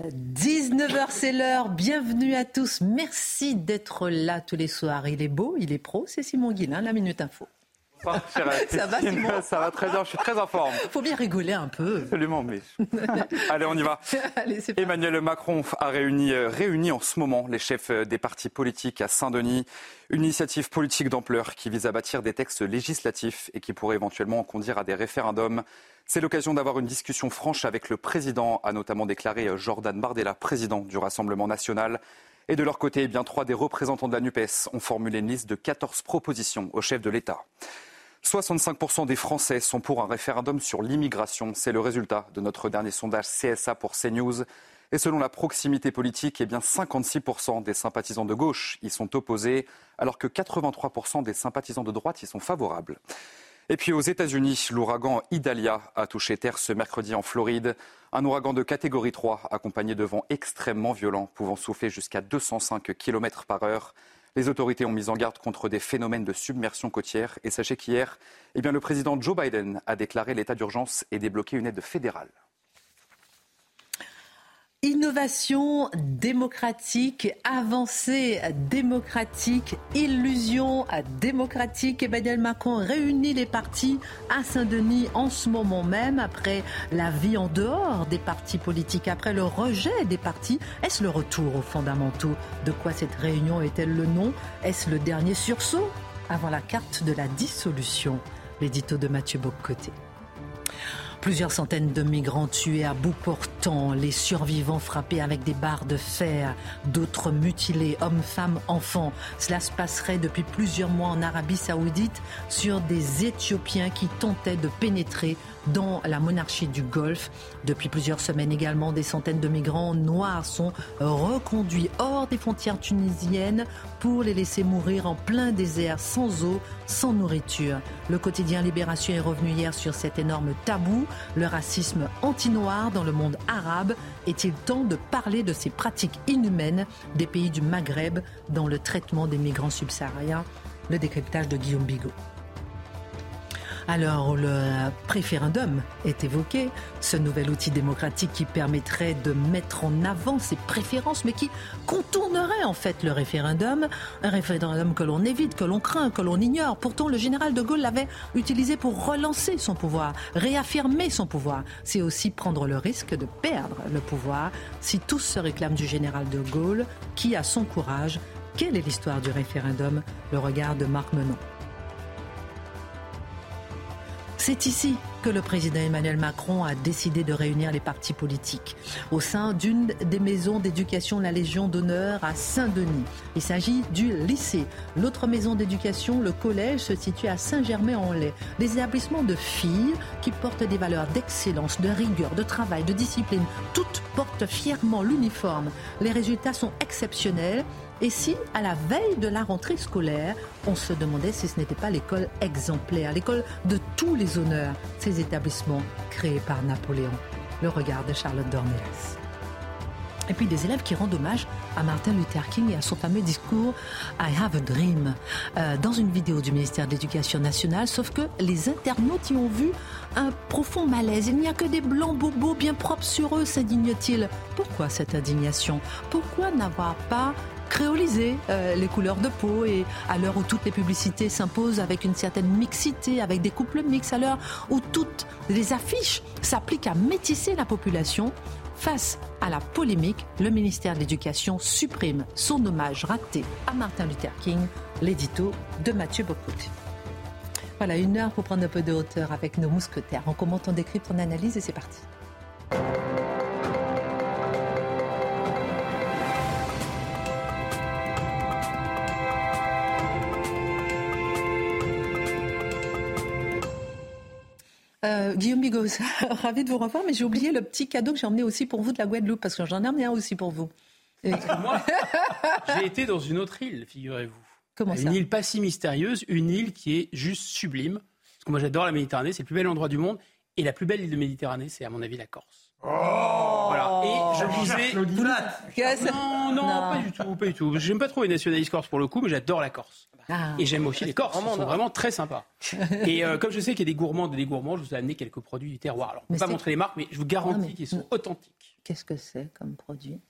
19h, c'est l'heure. Bienvenue à tous. Merci d'être là tous les soirs. Il est beau, il est pro. C'est Simon Guillain, la Minute Info. Ça va, Simon Ça va très bien, je suis très en forme. Faut bien rigoler un peu. Absolument, mais. Allez, on y va. Allez, Emmanuel Macron a réuni, euh, réuni en ce moment les chefs euh, des partis politiques à Saint-Denis. Une initiative politique d'ampleur qui vise à bâtir des textes législatifs et qui pourrait éventuellement conduire à des référendums. C'est l'occasion d'avoir une discussion franche avec le président, a notamment déclaré euh, Jordan Bardella, président du Rassemblement national. Et de leur côté, eh bien, trois des représentants de la NUPES ont formulé une liste de 14 propositions au chef de l'État. 65% des Français sont pour un référendum sur l'immigration. C'est le résultat de notre dernier sondage CSA pour CNews. Et selon la proximité politique, eh bien 56% des sympathisants de gauche y sont opposés, alors que 83% des sympathisants de droite y sont favorables. Et puis aux États-Unis, l'ouragan Idalia a touché terre ce mercredi en Floride. Un ouragan de catégorie 3, accompagné de vents extrêmement violents, pouvant souffler jusqu'à 205 km par heure. Les autorités ont mis en garde contre des phénomènes de submersion côtière. Et sachez qu'hier, eh le président Joe Biden a déclaré l'état d'urgence et débloqué une aide fédérale. Innovation démocratique, avancée démocratique, illusion démocratique. Emmanuel Macron réunit les partis à Saint-Denis en ce moment même après la vie en dehors des partis politiques, après le rejet des partis. Est-ce le retour aux fondamentaux? De quoi cette réunion est-elle le nom? Est-ce le dernier sursaut? Avant la carte de la dissolution L'édito de Mathieu Boccoté. Plusieurs centaines de migrants tués à bout portant, les survivants frappés avec des barres de fer, d'autres mutilés, hommes, femmes, enfants. Cela se passerait depuis plusieurs mois en Arabie saoudite sur des Éthiopiens qui tentaient de pénétrer dans la monarchie du Golfe. Depuis plusieurs semaines également, des centaines de migrants noirs sont reconduits hors des frontières tunisiennes pour les laisser mourir en plein désert, sans eau, sans nourriture. Le quotidien Libération est revenu hier sur cet énorme tabou, le racisme anti-noir dans le monde arabe. Est-il temps de parler de ces pratiques inhumaines des pays du Maghreb dans le traitement des migrants subsahariens? Le décryptage de Guillaume Bigot. Alors le préférendum est évoqué, ce nouvel outil démocratique qui permettrait de mettre en avant ses préférences, mais qui contournerait en fait le référendum, un référendum que l'on évite, que l'on craint, que l'on ignore. Pourtant, le général de Gaulle l'avait utilisé pour relancer son pouvoir, réaffirmer son pouvoir. C'est aussi prendre le risque de perdre le pouvoir si tous se réclament du général de Gaulle, qui a son courage. Quelle est l'histoire du référendum? Le regard de Marc Menon. C'est ici que le président Emmanuel Macron a décidé de réunir les partis politiques au sein d'une des maisons d'éducation, la Légion d'honneur à Saint-Denis. Il s'agit du lycée. L'autre maison d'éducation, le collège, se situe à Saint-Germain-en-Laye. Des établissements de filles qui portent des valeurs d'excellence, de rigueur, de travail, de discipline. Toutes portent fièrement l'uniforme. Les résultats sont exceptionnels. Et si, à la veille de la rentrée scolaire, on se demandait si ce n'était pas l'école exemplaire, l'école de tous les honneurs, ces établissements créés par Napoléon Le regard de Charlotte Dornelas. Et puis des élèves qui rendent hommage à Martin Luther King et à son fameux discours I have a dream euh, dans une vidéo du ministère de l'Éducation nationale, sauf que les internautes y ont vu un profond malaise. Il n'y a que des blancs bobos bien propres sur eux, s'indigne-t-il. Pourquoi cette indignation? Pourquoi n'avoir pas créoliser euh, les couleurs de peau et à l'heure où toutes les publicités s'imposent avec une certaine mixité, avec des couples mixtes, à l'heure où toutes les affiches s'appliquent à métisser la population, face à la polémique, le ministère de l'Éducation supprime son hommage raté à Martin Luther King, l'édito de Mathieu Bocoté. Voilà, une heure pour prendre un peu de hauteur avec nos mousquetaires. On commente, on décrypte, on analyse et c'est parti. Guillaume Bigot, ravi de vous revoir, mais j'ai oublié le petit cadeau que j'ai emmené aussi pour vous de la Guadeloupe, parce que j'en ai emmené un aussi pour vous. Moi, j'ai été dans une autre île, figurez-vous. Comment ça Une île pas si mystérieuse, une île qui est juste sublime. Parce que moi, j'adore la Méditerranée, c'est le plus bel endroit du monde. Et la plus belle île de Méditerranée, c'est à mon avis la Corse. Voilà. Et je disais. Non, non, pas du tout, pas du tout. J'aime pas trop les nationalistes corses pour le coup, mais j'adore la Corse. Ah. Et j'aime aussi les Corses, ils sont vraiment très sympas. Et euh, comme je sais qu'il y a des gourmands et des gourmands, je vous ai amené quelques produits du terroir. Alors, on ne pas montrer les marques, mais je vous Non, garantis mais- qu'ils sont authentiques. Qu'est-ce que c'est comme produit?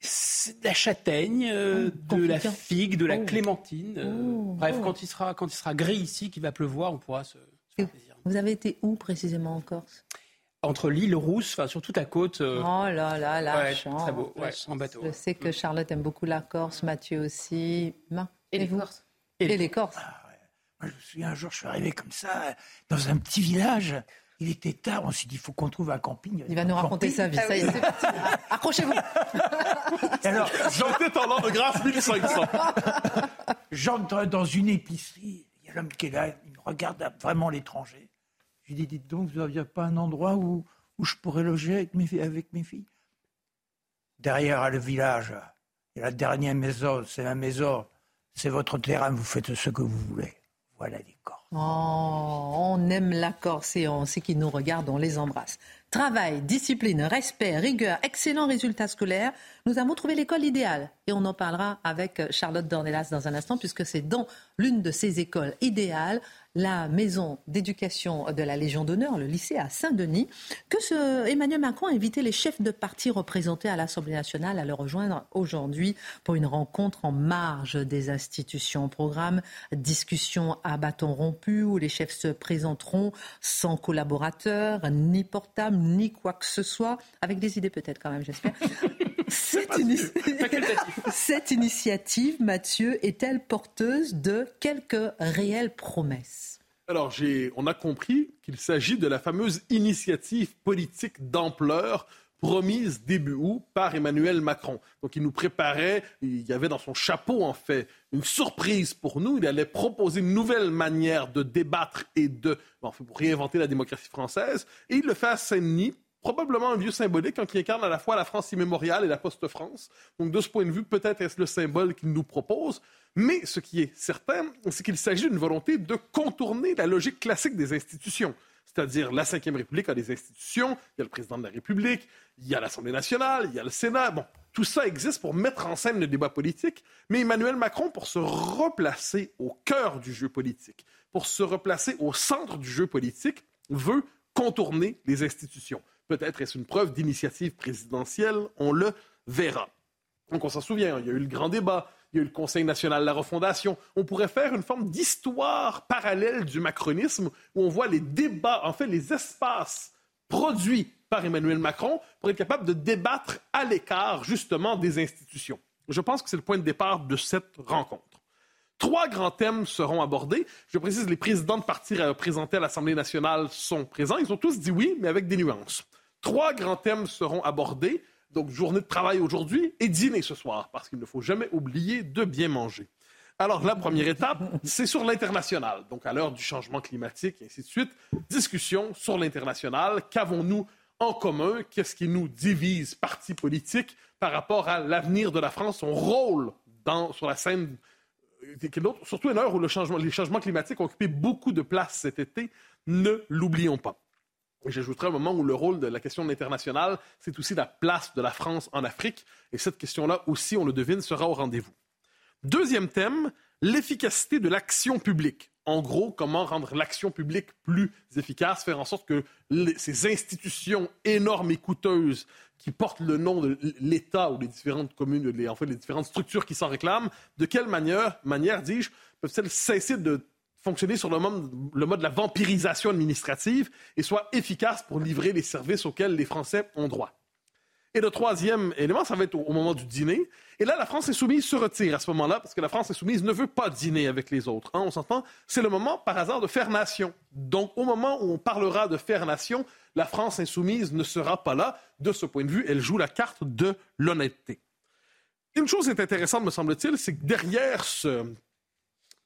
C'est de la châtaigne, euh, Oh, de la figue, de la Oh. clémentine. euh, Oh. bref, Oh. quand il sera quand il sera gris ici, qu'il va pleuvoir, on pourra se, se faire plaisir. Vous avez été où précisément en Corse? Entre l'île Rousse, enfin sur toute la côte. euh, Oh là là, la ouais, chance. très beau, ouais, en bateau. Je sais que Charlotte aime beaucoup la Corse, Mathieu aussi. Et les Corses. Et Et les- Corses. Moi, je me souviens, un jour, je suis arrivé comme ça, dans un petit village. Il était tard, on s'est dit, il faut qu'on trouve un camping. Il va nous raconter sa vie. Ça y est, c'est parti. Accrochez-vous. Alors, J'entends de grâce 1500. j'entre dans une épicerie. Il y a l'homme qui est là, il me regarde vraiment l'étranger. Dis, dites donc, vous n'aviez pas un endroit où, je pourrais loger avec mes, filles? Derrière le village, la dernière maison, c'est la maison, c'est votre terrain, vous faites ce que vous voulez. Voilà les corps. Oh, on aime la Corse et on sait qu'ils nous regardent, on les embrasse. Travail, discipline, respect, rigueur, excellents résultats scolaires. Nous avons trouvé l'école idéale et on en parlera avec Charlotte Dornelas dans un instant puisque c'est dans l'une de ces écoles idéales, la maison d'éducation de la Légion d'honneur, le lycée à Saint-Denis, que Emmanuel Macron a invité les chefs de parti représentés à l'Assemblée nationale à le rejoindre aujourd'hui pour une rencontre en marge des institutions. Programme, discussion à bâton rompu où les chefs se présenteront sans collaborateurs, ni portable, ni quoi que ce soit, avec des idées peut-être quand même, j'espère. Cette, ini- Cette initiative, Mathieu, est-elle porteuse de quelques réelles promesses? Alors, on a compris qu'il s'agit de la fameuse initiative politique d'ampleur promise début août par Emmanuel Macron. Donc, il nous préparait, il y avait dans son chapeau, en fait, une surprise pour nous. Il allait proposer une nouvelle manière de débattre et de, pour réinventer la démocratie française. Et il le fait à Saint-Denis, probablement un lieu symbolique hein, qui incarne à la fois la France immémoriale et la post-France. Donc, de ce point de vue, peut-être est-ce le symbole qu'il nous propose. Mais ce qui est certain, c'est qu'il s'agit d'une volonté de contourner la logique classique des institutions. C'est-à-dire, la Ve République a des institutions, il y a le président de la République, il y a l'Assemblée nationale, il y a le Sénat. Bon, tout ça existe pour mettre en scène le débat politique, mais Emmanuel Macron, pour se replacer au cœur du jeu politique, pour se replacer au centre du jeu politique, veut contourner les institutions. Peut-être est-ce une preuve d'initiative présidentielle, on le verra. Donc on s'en souvient, il y a eu le grand débat, il y a eu le Conseil national de la refondation. On pourrait faire une forme d'histoire parallèle du macronisme où on voit les débats, en fait les espaces produits par Emmanuel Macron pour être capable de débattre à l'écart justement des institutions. Je pense que c'est le point de départ de cette rencontre. Trois grands thèmes seront abordés. Je précise, les présidents de partis représentés à l'Assemblée nationale sont présents. Ils ont tous dit oui, mais avec des nuances. Trois grands thèmes seront abordés. Donc, journée de travail aujourd'hui et dîner ce soir, parce qu'il ne faut jamais oublier de bien manger. Alors, la première étape, c'est sur l'international. Donc, à l'heure du changement climatique et ainsi de suite, discussion sur l'international. Qu'avons-nous en commun? Qu'est-ce qui nous divise, parti politique, par rapport à l'avenir de la France, son rôle dans, sur la scène euh, surtout à l'heure où le changement, les changements climatiques ont occupé beaucoup de place cet été, ne l'oublions pas. Et j'ajouterai un moment où le rôle de la question de l'international, c'est aussi la place de la France en Afrique. Et cette question-là aussi, on le devine, sera au rendez-vous. Deuxième thème, l'efficacité de l'action publique. En gros, comment rendre l'action publique plus efficace, faire en sorte que ces institutions énormes et coûteuses qui portent le nom de l'État ou les différentes communes, les, en fait, les différentes structures qui s'en réclament, de quelle manière, manière dis-je, peuvent-elles cesser de fonctionner sur le mode, de la vampirisation administrative et soit efficace pour livrer les services auxquels les Français ont droit. Et le troisième élément, ça va être au, au moment du dîner. Et là, la France insoumise se retire à ce moment-là, parce que la France insoumise ne veut pas dîner avec les autres. Hein, on s'entend? C'est le moment, par hasard, de faire nation. Donc, au moment où on parlera de faire nation, la France insoumise ne sera pas là. De ce point de vue, elle joue la carte de l'honnêteté. Une chose est intéressante, me semble-t-il, c'est que derrière ce,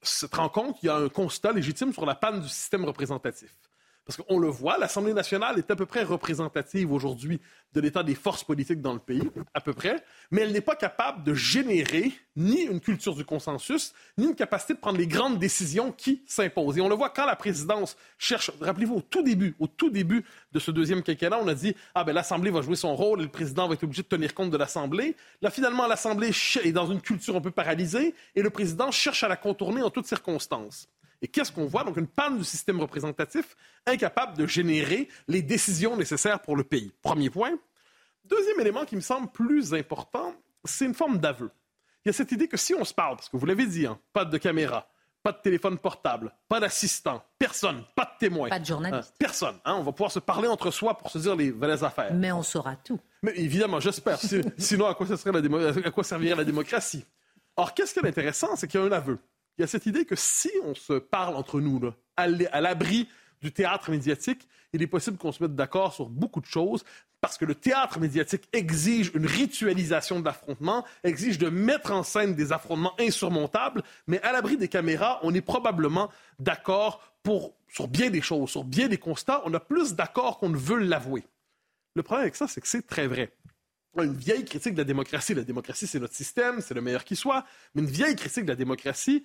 cette rencontre, il y a un constat légitime sur la panne du système représentatif. Parce qu'on le voit, l'Assemblée nationale est à peu près représentative aujourd'hui de l'état des forces politiques dans le pays, à peu près, mais elle n'est pas capable de générer ni une culture du consensus, ni une capacité de prendre les grandes décisions qui s'imposent. Et on le voit quand la présidence cherche, rappelez-vous, au tout début, au tout début de ce deuxième quinquennat, on a dit, ah ben l'Assemblée va jouer son rôle et le président va être obligé de tenir compte de l'Assemblée. Là, finalement, l'Assemblée est dans une culture un peu paralysée et le président cherche à la contourner en toutes circonstances. Et qu'est-ce qu'on voit? Donc, une panne du système représentatif incapable de générer les décisions nécessaires pour le pays. Premier point. Deuxième élément qui me semble plus important, c'est une forme d'aveu. Il y a cette idée que si on se parle, parce que vous l'avez dit, hein, pas de caméra, pas de téléphone portable, pas d'assistant, personne, pas de témoin. Pas de journaliste. Euh, personne. Hein, on va pouvoir se parler entre soi pour se dire les vraies affaires. Mais on saura tout. Mais évidemment, j'espère. Sinon, à quoi, ça serait la à quoi servirait la démocratie? Or, qu'est-ce qui est intéressant, c'est qu'il y a un aveu il y a cette idée que si on se parle entre nous, là, à l'abri du théâtre médiatique, il est possible qu'on se mette d'accord sur beaucoup de choses parce que le théâtre médiatique exige une ritualisation de l'affrontement, exige de mettre en scène des affrontements insurmontables, mais à l'abri des caméras, on est probablement d'accord sur bien des choses, sur bien des constats. On a plus d'accord qu'on ne veut l'avouer. Le problème avec ça, c'est que c'est très vrai une vieille critique de la démocratie. La démocratie, c'est notre système, c'est le meilleur qui soit. Mais une vieille critique de la démocratie,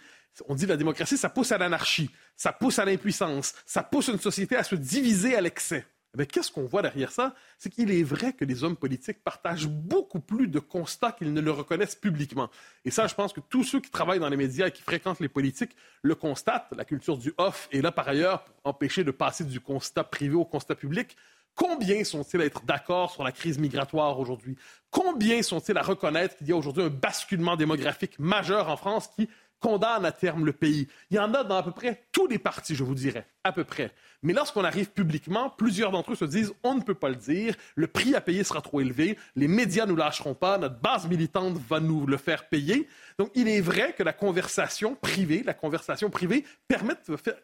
on dit la démocratie, ça pousse à l'anarchie, ça pousse à l'impuissance, ça pousse une société à se diviser à l'excès. Mais eh qu'est-ce qu'on voit derrière ça? C'est qu'il est vrai que les hommes politiques partagent beaucoup plus de constats qu'ils ne le reconnaissent publiquement. Et ça, je pense que tous ceux qui travaillent dans les médias et qui fréquentent les politiques le constatent. La culture du off est là par ailleurs pour empêcher de passer du constat privé au constat public. Combien sont-ils à être d'accord sur la crise migratoire aujourd'hui? Combien sont-ils à reconnaître qu'il y a aujourd'hui un basculement démographique majeur en France qui condamne à terme le pays. Il y en a dans à peu près tous les partis, je vous dirais, à peu près. Mais lorsqu'on arrive publiquement, plusieurs d'entre eux se disent on ne peut pas le dire, le prix à payer sera trop élevé, les médias ne nous lâcheront pas, notre base militante va nous le faire payer. Donc il est vrai que la conversation privée, la conversation privée permet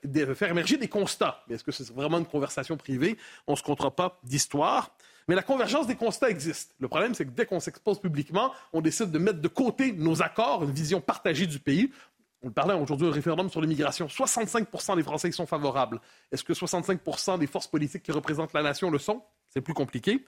de faire, émerger des constats. Mais est-ce que c'est vraiment une conversation privée? On ne se comptera pas d'histoire. Mais la convergence des constats existe. Le problème, c'est que dès qu'on s'expose publiquement, on décide de mettre de côté nos accords, une vision partagée du pays. On parlait aujourd'hui au référendum sur l'immigration. 65 des Français y sont favorables. Est-ce que 65% des forces politiques qui représentent la nation le sont? C'est plus compliqué.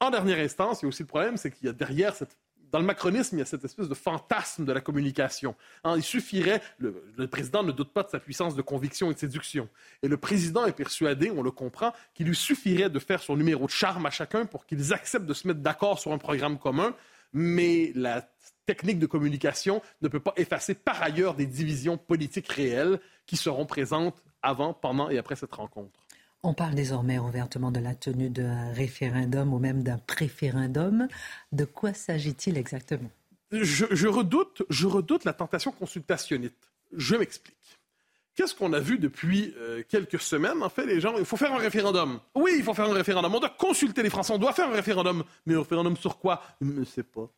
En dernière instance, il y a aussi le problème, c'est qu'il y a derrière cette dans le macronisme, il y a cette espèce de fantasme de la communication. Hein, il suffirait, le, président ne doute pas de sa puissance de conviction et de séduction. Et le président est persuadé, on le comprend, qu'il lui suffirait de faire son numéro de charme à chacun pour qu'ils acceptent de se mettre d'accord sur un programme commun. Mais la technique de communication ne peut pas effacer par ailleurs des divisions politiques réelles qui seront présentes avant, pendant et après cette rencontre. On parle désormais ouvertement de la tenue d'un référendum ou même d'un préférendum. De quoi s'agit-il exactement? Je, redoute, je redoute la tentation consultationniste. Je m'explique. Qu'est-ce qu'on a vu depuis euh, quelques semaines? En fait, les gens, il faut faire un référendum. Oui, il faut faire un référendum. On doit consulter les Français. On doit faire un référendum. Mais un référendum sur quoi? Je ne sais pas.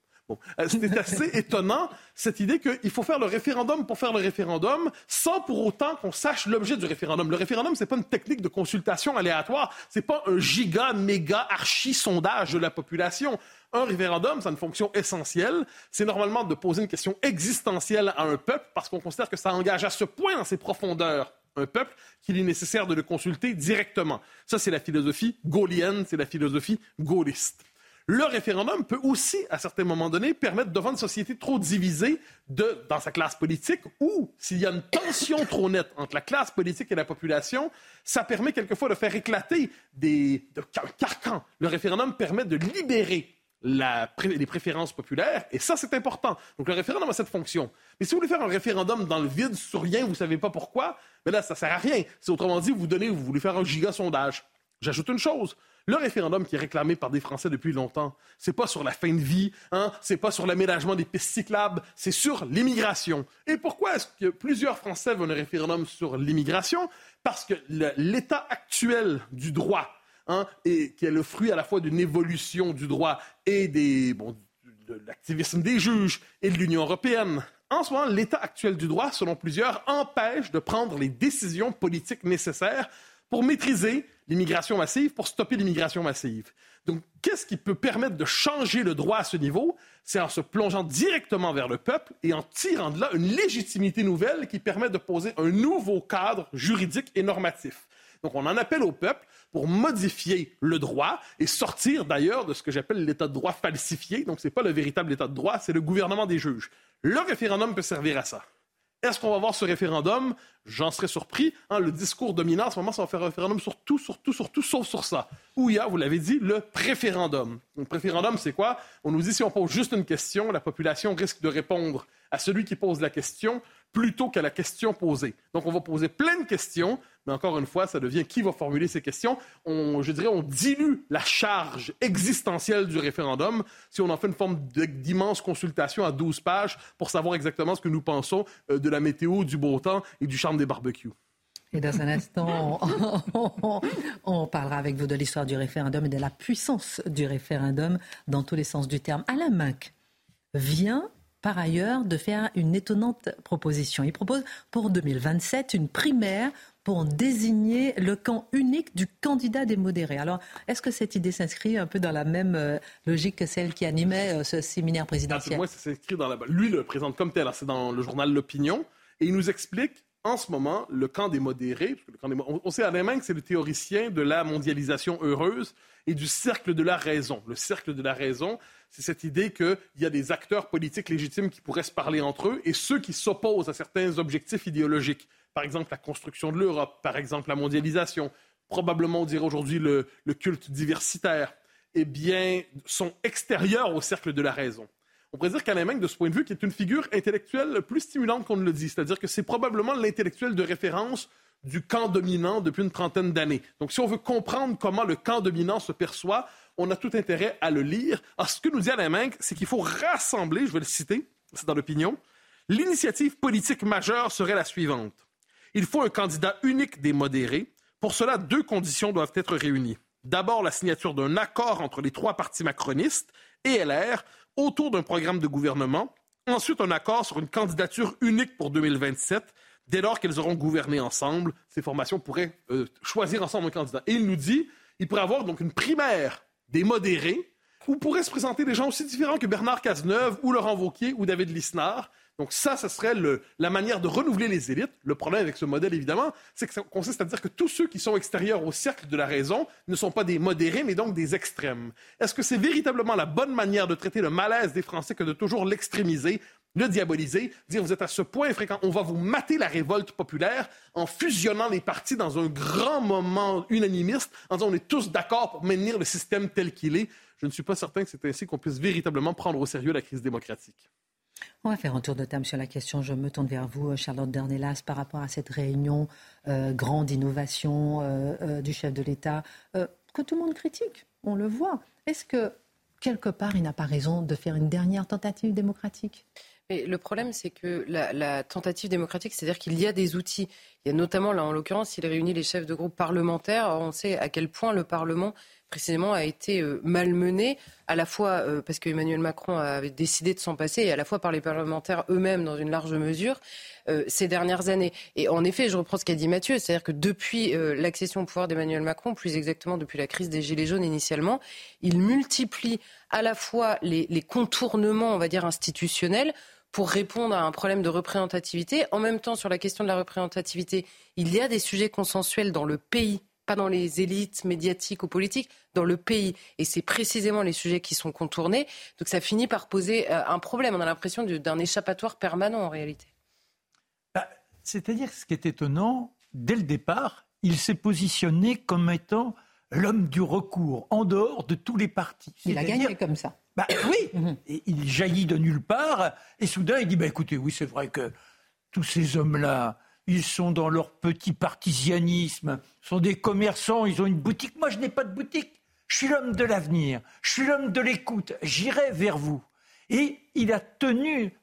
Euh, c'était assez étonnant, cette idée qu'il faut faire le référendum pour faire le référendum sans pour autant qu'on sache l'objet du référendum. Le référendum, c'est pas une technique de consultation aléatoire, c'est pas un giga, méga, archi sondage de la population. Un référendum, c'est une fonction essentielle. C'est normalement de poser une question existentielle à un peuple parce qu'on considère que ça engage à ce point dans ses profondeurs un peuple qu'il est nécessaire de le consulter directement. Ça, c'est la philosophie gaulienne, c'est la philosophie gaulliste. Le référendum peut aussi, à certains moments donnés, permettre devant une société trop divisée de, dans sa classe politique ou s'il y a une tension trop nette entre la classe politique et la population, ça permet quelquefois de faire éclater des de. Le référendum permet de libérer les préférences populaires, et ça, c'est important. Donc, le référendum a cette fonction. Mais si vous voulez faire un référendum dans le vide sur rien, vous ne savez pas pourquoi, mais là, ça ne sert à rien. C'est autrement dit, vous vous voulez faire un giga sondage. J'ajoute une chose. Le référendum qui est réclamé par des Français depuis longtemps, c'est pas sur la fin de vie, hein, c'est pas sur l'aménagement des pistes cyclables, c'est sur l'immigration. Et pourquoi est-ce que plusieurs Français veulent un référendum sur l'immigration? Parce que l'état actuel du droit, hein, et, qui est le fruit à la fois d'une évolution du droit et de l'activisme des juges et de l'Union européenne, en ce moment, l'état actuel du droit, selon plusieurs, empêche de prendre les décisions politiques nécessaires pour maîtriser l'immigration massive, pour stopper l'immigration massive. Donc, qu'est-ce qui peut permettre de changer le droit à ce niveau? C'est en se plongeant directement vers le peuple et en tirant de là une légitimité nouvelle qui permet de poser un nouveau cadre juridique et normatif. Donc on en appelle au peuple pour modifier le droit et sortir d'ailleurs de ce que j'appelle l'état de droit falsifié. Donc ce n'est pas le véritable état de droit, c'est le gouvernement des juges. Le référendum peut servir à ça. Est-ce qu'on va voir ce référendum? J'en serais surpris. Hein, le discours dominant, en ce moment, ça va faire un référendum sur tout, sur tout, sur tout, sauf sur ça. Où il y a, vous l'avez dit, le préférendum. Le préférendum, c'est quoi? On nous dit si on pose juste une question, la population risque de répondre à celui qui pose la question plutôt qu'à la question posée. Donc, on va poser plein de questions, mais encore une fois, ça devient qui va formuler ces questions. On, je dirais, on dilue la charge existentielle du référendum si on en fait une forme d'immense consultation à 12 pages pour savoir exactement ce que nous pensons euh, de la météo, du beau temps et du charme des barbecues. Et dans un instant, on, parlera avec vous de l'histoire du référendum et de la puissance du référendum dans tous les sens du terme. Alain Mac vient par ailleurs de faire une étonnante proposition. Il propose pour 2027 une primaire pour désigner le camp unique du candidat des modérés. Alors, est-ce que cette idée s'inscrit un peu dans la même euh, logique que celle qui animait euh, ce séminaire présidentiel Moi, ça s'inscrit dans la... Lui le présente comme tel. C'est dans le journal L'Opinion. Et il nous explique en ce moment, le camp des modérés, on, sait à que c'est le théoricien de la mondialisation heureuse et du cercle de la raison. Le cercle de la raison, c'est cette idée qu'il y a des acteurs politiques légitimes qui pourraient se parler entre eux et ceux qui s'opposent à certains objectifs idéologiques. Par exemple, la construction de l'Europe, par exemple, la mondialisation, probablement, on dirait aujourd'hui, le, culte diversitaire, eh bien, sont extérieurs au cercle de la raison on pourrait dire qu'Alain de ce point de vue, qui est une figure intellectuelle plus stimulante qu'on ne le dit. C'est-à-dire que c'est probablement l'intellectuel de référence du camp dominant depuis une trentaine d'années. Donc, si on veut comprendre comment le camp dominant se perçoit, on a tout intérêt à le lire. Alors, ce que nous dit Alain c'est qu'il faut rassembler, je vais le citer, c'est dans l'opinion, l'initiative politique majeure serait la suivante. Il faut un candidat unique des modérés. Pour cela, deux conditions doivent être réunies. D'abord, la signature d'un accord entre les trois partis macronistes et LR autour d'un programme de gouvernement, ensuite un accord sur une candidature unique pour 2027. Dès lors qu'elles auront gouverné ensemble, ces formations pourraient euh, choisir ensemble un candidat. Et il nous dit, il pourrait avoir donc une primaire des modérés, où pourraient se présenter des gens aussi différents que Bernard Cazeneuve ou Laurent Wauquiez ou David Lisnard, donc ça, ce serait la manière de renouveler les élites. Le problème avec ce modèle, évidemment, c'est que ça consiste à dire que tous ceux qui sont extérieurs au cercle de la raison ne sont pas des modérés, mais donc des extrêmes. Est-ce que c'est véritablement la bonne manière de traiter le malaise des Français que de toujours l'extrémiser le diaboliser, dire vous êtes à ce point fréquent, on va vous mater la révolte populaire en fusionnant les partis dans un grand moment unanimiste, en disant on est tous d'accord pour maintenir le système tel qu'il est? Je ne suis pas certain que c'est ainsi qu'on puisse véritablement prendre au sérieux la crise démocratique. On va faire un tour de table sur la question. Je me tourne vers vous, Charlotte Dernelas, par rapport à cette réunion euh, grande innovation euh, euh, du chef de l'État, que tout le monde critique. On le voit. Est-ce que, quelque part, il n'a pas raison de faire une dernière tentative démocratique? Mais le problème, c'est que la, la, tentative démocratique, c'est-à-dire qu'il y a des outils. Il y a notamment, là, en l'occurrence, il réunit les chefs de groupe parlementaires. on sait à quel point le Parlement précisément a été euh, malmené, à la fois euh, parce qu'Emmanuel Macron avait décidé de s'en passer, et à la fois par les parlementaires eux-mêmes dans une large mesure euh, ces dernières années. Et en effet, je reprends ce qu'a dit Mathieu, c'est-à-dire que depuis l'accession au pouvoir d'Emmanuel Macron, plus exactement depuis la crise des Gilets jaunes initialement, il multiplie à la fois les, les contournements, on va dire, institutionnels pour répondre à un problème de représentativité. En même temps, sur la question de la représentativité, il y a des sujets consensuels dans le pays pas dans les élites médiatiques ou politiques, dans le pays. Et c'est précisément les sujets qui sont contournés. Donc ça finit par poser euh, un problème. On a l'impression d'un échappatoire permanent en réalité. Bah, c'est-à-dire, ce qui est étonnant, dès le départ, il s'est positionné comme étant l'homme du recours, en dehors de tous les partis. Il a gagné comme ça. Bah, oui, mhm. il jaillit de nulle part, et soudain il dit, bah, écoutez, oui, c'est vrai que tous ces hommes-là, ils sont dans leur petit partisianisme, sont des commerçants, ils ont une boutique. Moi, je n'ai pas de boutique. Je suis l'homme de l'avenir, je suis l'homme de l'écoute, j'irai vers vous. Et il a tenu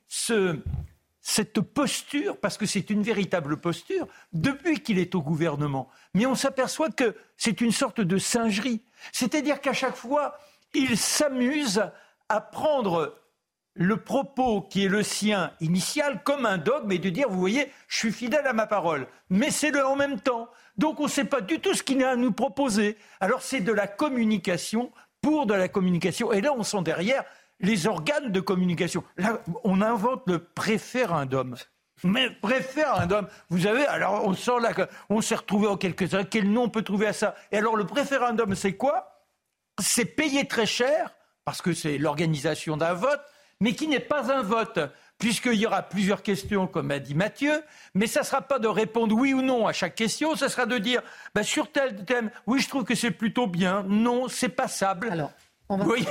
cette posture, parce que c'est une véritable posture, depuis qu'il est au gouvernement. Mais on s'aperçoit que c'est une sorte de singerie. C'est-à-dire qu'à chaque fois, il s'amuse à prendre le propos qui est le sien initial comme un dogme et de dire, vous voyez, je suis fidèle à ma parole. Mais c'est le en même temps. Donc on ne sait pas du tout ce qu'il a à nous proposer. Alors c'est de la communication pour de la communication. Et là, on sent derrière les organes de communication. Là, on invente le préférendum. Mais référendum, vous avez, alors on sent là on s'est retrouvé en quelques-uns, quel nom on peut trouver à ça? Et alors le référendum, c'est quoi? C'est payer très cher, parce que c'est l'organisation d'un vote, mais qui n'est pas un vote puisqu'il y aura plusieurs questions, comme a dit Mathieu, mais ça ne sera pas de répondre oui ou non à chaque question, ça sera de dire bah, sur tel thème, oui, je trouve que c'est plutôt bien, non, c'est passable. Alors, Vous voyez,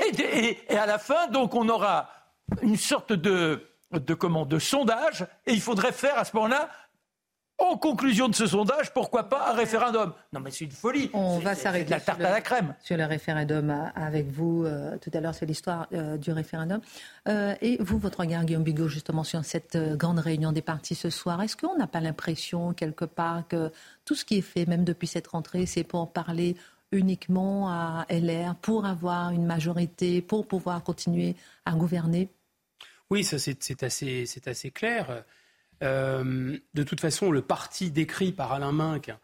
et, à la fin, donc, on aura une sorte de, de, comment, de sondage, et il faudrait faire à ce moment-là en conclusion de ce sondage, pourquoi pas un référendum? Non, mais c'est une folie. On va s'arrêter. la tarte à la crème. Sur le référendum euh, avec vous. Euh, tout à l'heure, c'est l'histoire euh, du référendum. et vous, votre regard, Guillaume Bigot, justement, sur cette grande réunion des partis ce soir, est-ce qu'on n'a pas l'impression, quelque part, que tout ce qui est fait, même depuis cette rentrée, c'est pour parler uniquement à LR, pour avoir une majorité, pour pouvoir continuer à gouverner? Oui, ça c'est assez, assez clair. Euh, de toute façon, le parti décrit par Alain Minck,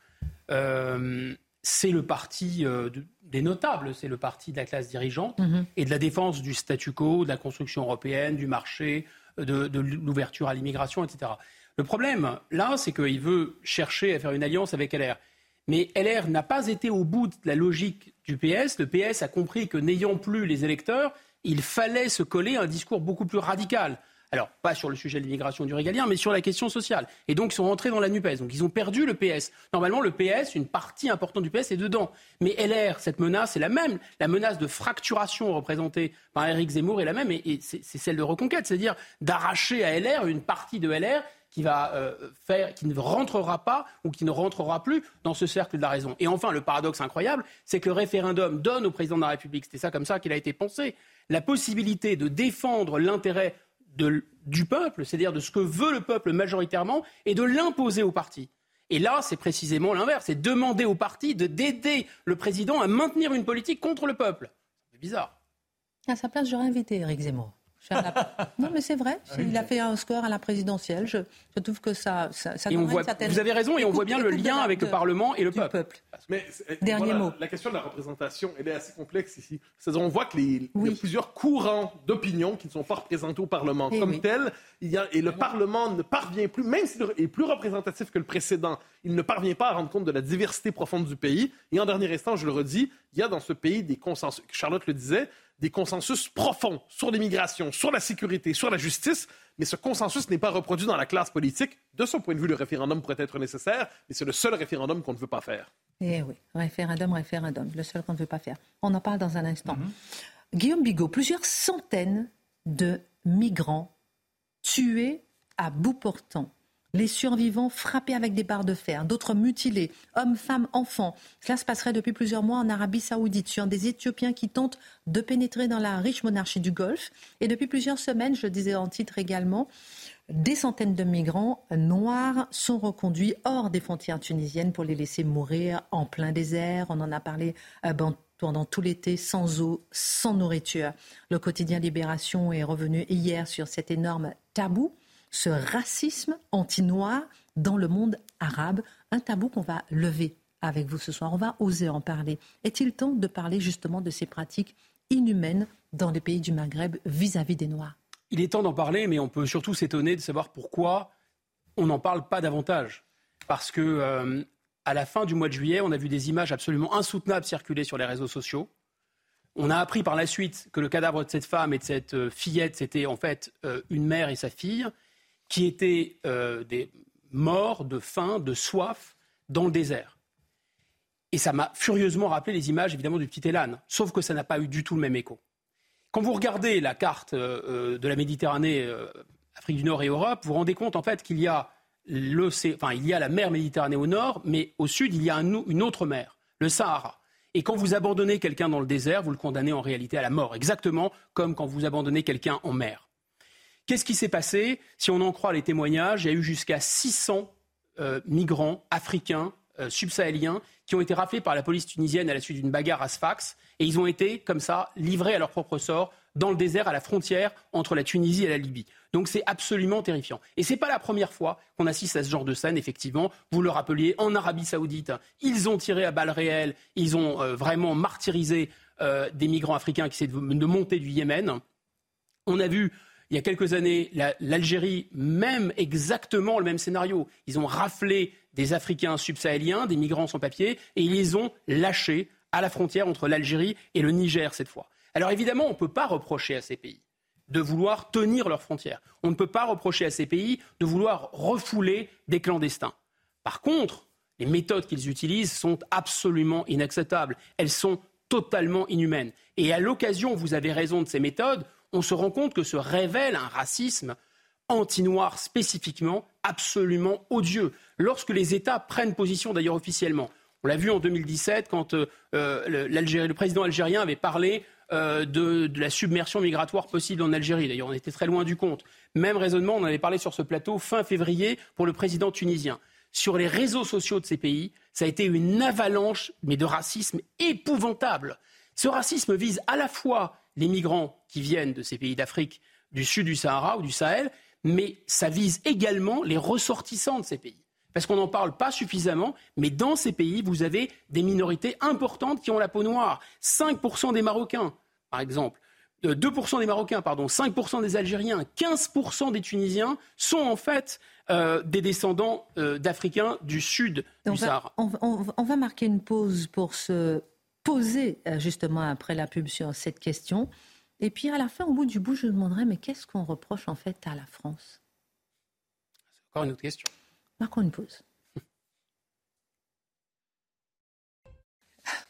euh, c'est le parti euh, des notables, c'est le parti de la classe dirigeante mhm. et de la défense du statu quo, de la construction européenne, du marché, de, l'ouverture à l'immigration, etc. Le problème, là, c'est qu'il veut chercher à faire une alliance avec LR. Mais LR n'a pas été au bout de la logique du PS. Le PS a compris que n'ayant plus les électeurs, il fallait se coller à un discours beaucoup plus radical. Alors, pas sur le sujet de l'immigration du régalien, mais sur la question sociale. Et donc, ils sont rentrés dans la NUPES. Donc, ils ont perdu le PS. Normalement, le PS, une partie importante du PS est dedans. Mais LR, cette menace est la même. La menace de fracturation représentée par Éric Zemmour est la même. Et, c'est celle de reconquête, c'est-à-dire d'arracher à LR une partie de LR qui va euh, qui ne rentrera pas ou qui ne rentrera plus dans ce cercle de la raison. Et enfin, le paradoxe incroyable, c'est que le référendum donne au président de la République, c'était ça comme ça qu'il a été pensé, la possibilité de défendre l'intérêt du peuple, c'est-à-dire de ce que veut le peuple majoritairement, et de l'imposer au parti. Et là, c'est précisément l'inverse, c'est demander au parti de d'aider le président à maintenir une politique contre le peuple. C'est bizarre. À sa place, j'aurais invité Eric Zemmour. Non, mais c'est vrai. Ah il a fait un score à la présidentielle. Je, trouve que ça, ça, ça on voit, Vous avez raison, et on voit bien le lien avec le Parlement et le peuple. Mais, Dernier mot. La question de la représentation, elle est assez complexe ici. on voit qu'il y a plusieurs courants d'opinion qui ne sont pas représentés au Parlement. Eh Comme tel, il y a, et le Parlement ne parvient plus, même s'il est plus représentatif que le précédent, il ne parvient pas à rendre compte de la diversité profonde du pays. Et en dernier instant, je le redis, il y a dans ce pays des consensus, Charlotte le disait, des consensus profonds sur l'immigration, sur la sécurité, sur la justice, mais ce consensus n'est pas reproduit dans la classe politique. De son point de vue, le référendum pourrait être nécessaire, mais c'est le seul référendum qu'on ne veut pas faire. Eh oui, référendum, référendum, le seul qu'on ne veut pas faire. On en parle dans un instant. Mhm. Guillaume Bigot, plusieurs centaines de migrants tués à bout portant les survivants frappés avec des barres de fer, d'autres mutilés, hommes, femmes, enfants. Cela se passerait depuis plusieurs mois en Arabie saoudite sur des Éthiopiens qui tentent de pénétrer dans la riche monarchie du Golfe. Et depuis plusieurs semaines, je le disais en titre également, des centaines de migrants noirs sont reconduits hors des frontières tunisiennes pour les laisser mourir en plein désert. On en a parlé euh, pendant tout l'été, sans eau, sans nourriture. Le quotidien Libération est revenu hier sur cet énorme tabou ce racisme anti-noir dans le monde arabe, un tabou qu'on va lever avec vous ce soir. On va oser en parler. Est-il temps de parler justement de ces pratiques inhumaines dans les pays du Maghreb vis-à-vis des Noirs? Il est temps d'en parler, mais on peut surtout s'étonner de savoir pourquoi on n'en parle pas davantage. Parce que euh, à la fin du mois de juillet, on a vu des images absolument insoutenables circuler sur les réseaux sociaux. On a appris par la suite que le cadavre de cette femme et de cette euh, fillette, c'était en fait euh, une mère et sa fille qui étaient euh, des morts de faim, de soif dans le désert. Et ça m'a furieusement rappelé les images évidemment du petit Elan, sauf que ça n'a pas eu du tout le même écho. Quand vous regardez la carte euh, euh, de la Méditerranée, Afrique du Nord et Europe, vous vous rendez compte en fait qu'il y a enfin, il y a la mer Méditerranée au nord, mais au sud, il y a une autre mer, le Sahara. Et quand vous abandonnez quelqu'un dans le désert, vous le condamnez en réalité à la mort, exactement comme quand vous abandonnez quelqu'un en mer. Qu'est-ce qui s'est passé Si on en croit les témoignages, il y a eu jusqu'à 600 euh, migrants africains, euh, subsahéliens, qui ont été raflés par la police tunisienne à la suite d'une bagarre à Sfax. Et ils ont été, comme ça, livrés à leur propre sort dans le désert, à la frontière entre la Tunisie et la Libye. Donc c'est absolument terrifiant. Et ce n'est pas la première fois qu'on assiste à ce genre de scène, effectivement. Vous le rappeliez, en Arabie saoudite, ils ont tiré à balles réelles, ils ont euh, vraiment martyrisé des migrants africains qui essaient de monter du Yémen. On a vu il y a quelques années, l'Algérie, même exactement le même scénario. Ils ont raflé des Africains subsahéliens, des migrants sans papier, et ils les ont lâchés à la frontière entre l'Algérie et le Niger cette fois. Alors évidemment, on ne peut pas reprocher à ces pays de vouloir tenir leurs frontières. On ne peut pas reprocher à ces pays de vouloir refouler des clandestins. Par contre, les méthodes qu'ils utilisent sont absolument inacceptables. Elles sont totalement inhumaines. Et à l'occasion, vous avez raison de ces méthodes, on se rend compte que se révèle un racisme anti-noir spécifiquement absolument odieux. Lorsque les États prennent position d'ailleurs officiellement, on l'a vu en 2017 quand euh, euh, le président algérien avait parlé euh, de, la submersion migratoire possible en Algérie. D'ailleurs, on était très loin du compte. Même raisonnement, on en avait parlé sur ce plateau fin février pour le président tunisien. Sur les réseaux sociaux de ces pays, ça a été une avalanche, mais de racisme épouvantable. Ce racisme vise à la fois les migrants qui viennent de ces pays d'Afrique, du sud du Sahara ou du Sahel, mais ça vise également les ressortissants de ces pays parce qu'on n'en parle pas suffisamment, mais dans ces pays, vous avez des minorités importantes qui ont la peau noire. 5% des Marocains, par exemple. 2% euh, des Marocains, pardon, 5% des Algériens, 15% des Tunisiens sont en fait euh, des descendants euh, d'Africains du sud du Sahara. On va, marquer une pause pour se poser justement après la pub sur cette question. Et puis à la fin, au bout du bout, je demanderai, mais qu'est-ce qu'on reproche en fait à la France? C'est encore une autre question. Marquons une pause.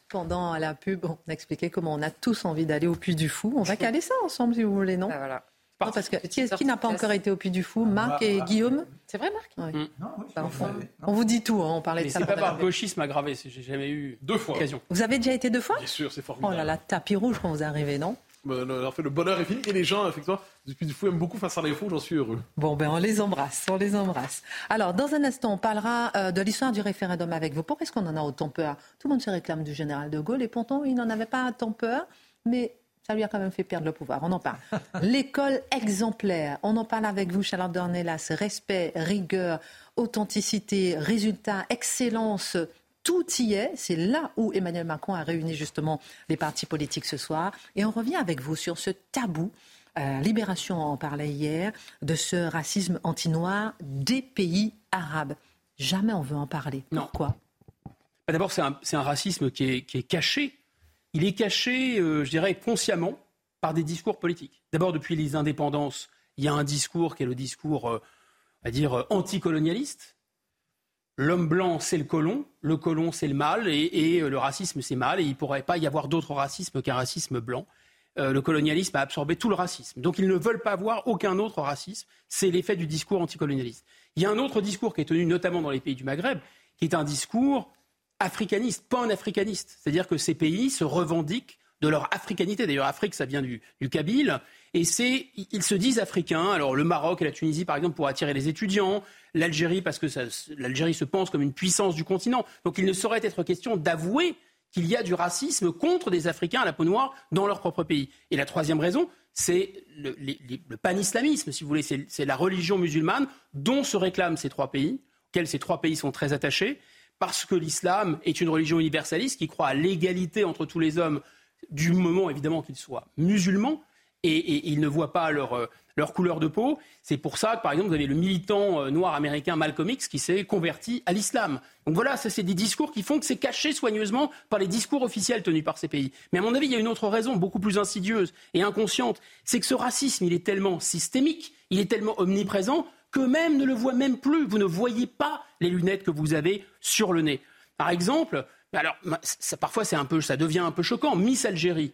Pendant la pub, on a expliqué comment on a tous envie d'aller au Puy du Fou. On va caler ça ensemble si vous voulez, non, ah, parce que qui, n'a pas encore été au Puy du Fou? Marc et Guillaume? C'est vrai, Marc mm. On vous dit tout, hein, on parlait de ça. C'est pas par gauchisme aggravé, j'ai jamais eu deux fois. Vous avez déjà été deux fois Bien sûr, c'est formidable. Oh là là, tapis rouge quand vous arrivez, non en fait, le bonheur est fini et les gens, effectivement, depuis du fou aiment beaucoup faire à l'info, j'en suis heureux. Bon, ben on les embrasse, on les embrasse. Alors, dans un instant, on parlera euh, de l'histoire du référendum avec vous. Pourquoi est-ce qu'on en a autant peur? Tout le monde se réclame du général de Gaulle et pourtant, il n'en avait pas tant peur, mais ça lui a quand même fait perdre le pouvoir. On en parle. L'école exemplaire, on en parle avec vous, Charlotte Dornelas. Respect, rigueur, authenticité, résultat, excellence tout y est. C'est là où Emmanuel Macron a réuni justement les partis politiques ce soir. Et on revient avec vous sur ce tabou. Euh, Libération en parlait hier de ce racisme anti-noir des pays arabes. Jamais on veut en parler. Pourquoi? Bah, D'abord, c'est un, racisme qui est, caché. Il est caché, euh, je dirais, consciemment par des discours politiques. D'abord, depuis les indépendances, il y a un discours qui est le discours, euh, on va dire, anticolonialiste, l'homme blanc, c'est le colon, le colon, c'est le mal, et, euh, le racisme, c'est mal, et il ne pourrait pas y avoir d'autre racisme qu'un racisme blanc. Euh, le colonialisme a absorbé tout le racisme. Donc ils ne veulent pas avoir aucun autre racisme. C'est l'effet du discours anticolonialiste. Il y a un autre discours qui est tenu notamment dans les pays du Maghreb, qui est un discours africaniste, pan-africaniste. C'est-à-dire que ces pays se revendiquent de leur africanité. D'ailleurs, Afrique, ça vient du, du Kabyle. Et c'est, ils se disent africains. Alors, le Maroc et la Tunisie, par exemple, pour attirer les étudiants. L'Algérie, parce que l'Algérie se pense comme une puissance du continent. Donc, il ne saurait être question d'avouer qu'il y a du racisme contre des Africains à la peau noire dans leur propre pays. Et la troisième raison, c'est le, le pan-islamisme, si vous voulez. C'est la religion musulmane dont se réclament ces trois pays, auxquels ces trois pays sont très attachés, parce que l'islam est une religion universaliste qui croit à l'égalité entre tous les hommes, du moment évidemment qu'ils soient musulmans et, ils ne voient pas leur, euh, leur couleur de peau. C'est pour ça que, par exemple, vous avez le militant euh, noir américain Malcolm X qui s'est converti à l'islam. Donc voilà, ça c'est des discours qui font que c'est caché soigneusement par les discours officiels tenus par ces pays. Mais à mon avis, il y a une autre raison, beaucoup plus insidieuse et inconsciente, c'est que ce racisme, il est tellement systémique, il est tellement omniprésent qu'eux-mêmes ne le voient même plus. Vous ne voyez pas les lunettes que vous avez sur le nez. Par exemple, parfois c'est ça devient un peu choquant. Miss Algérie.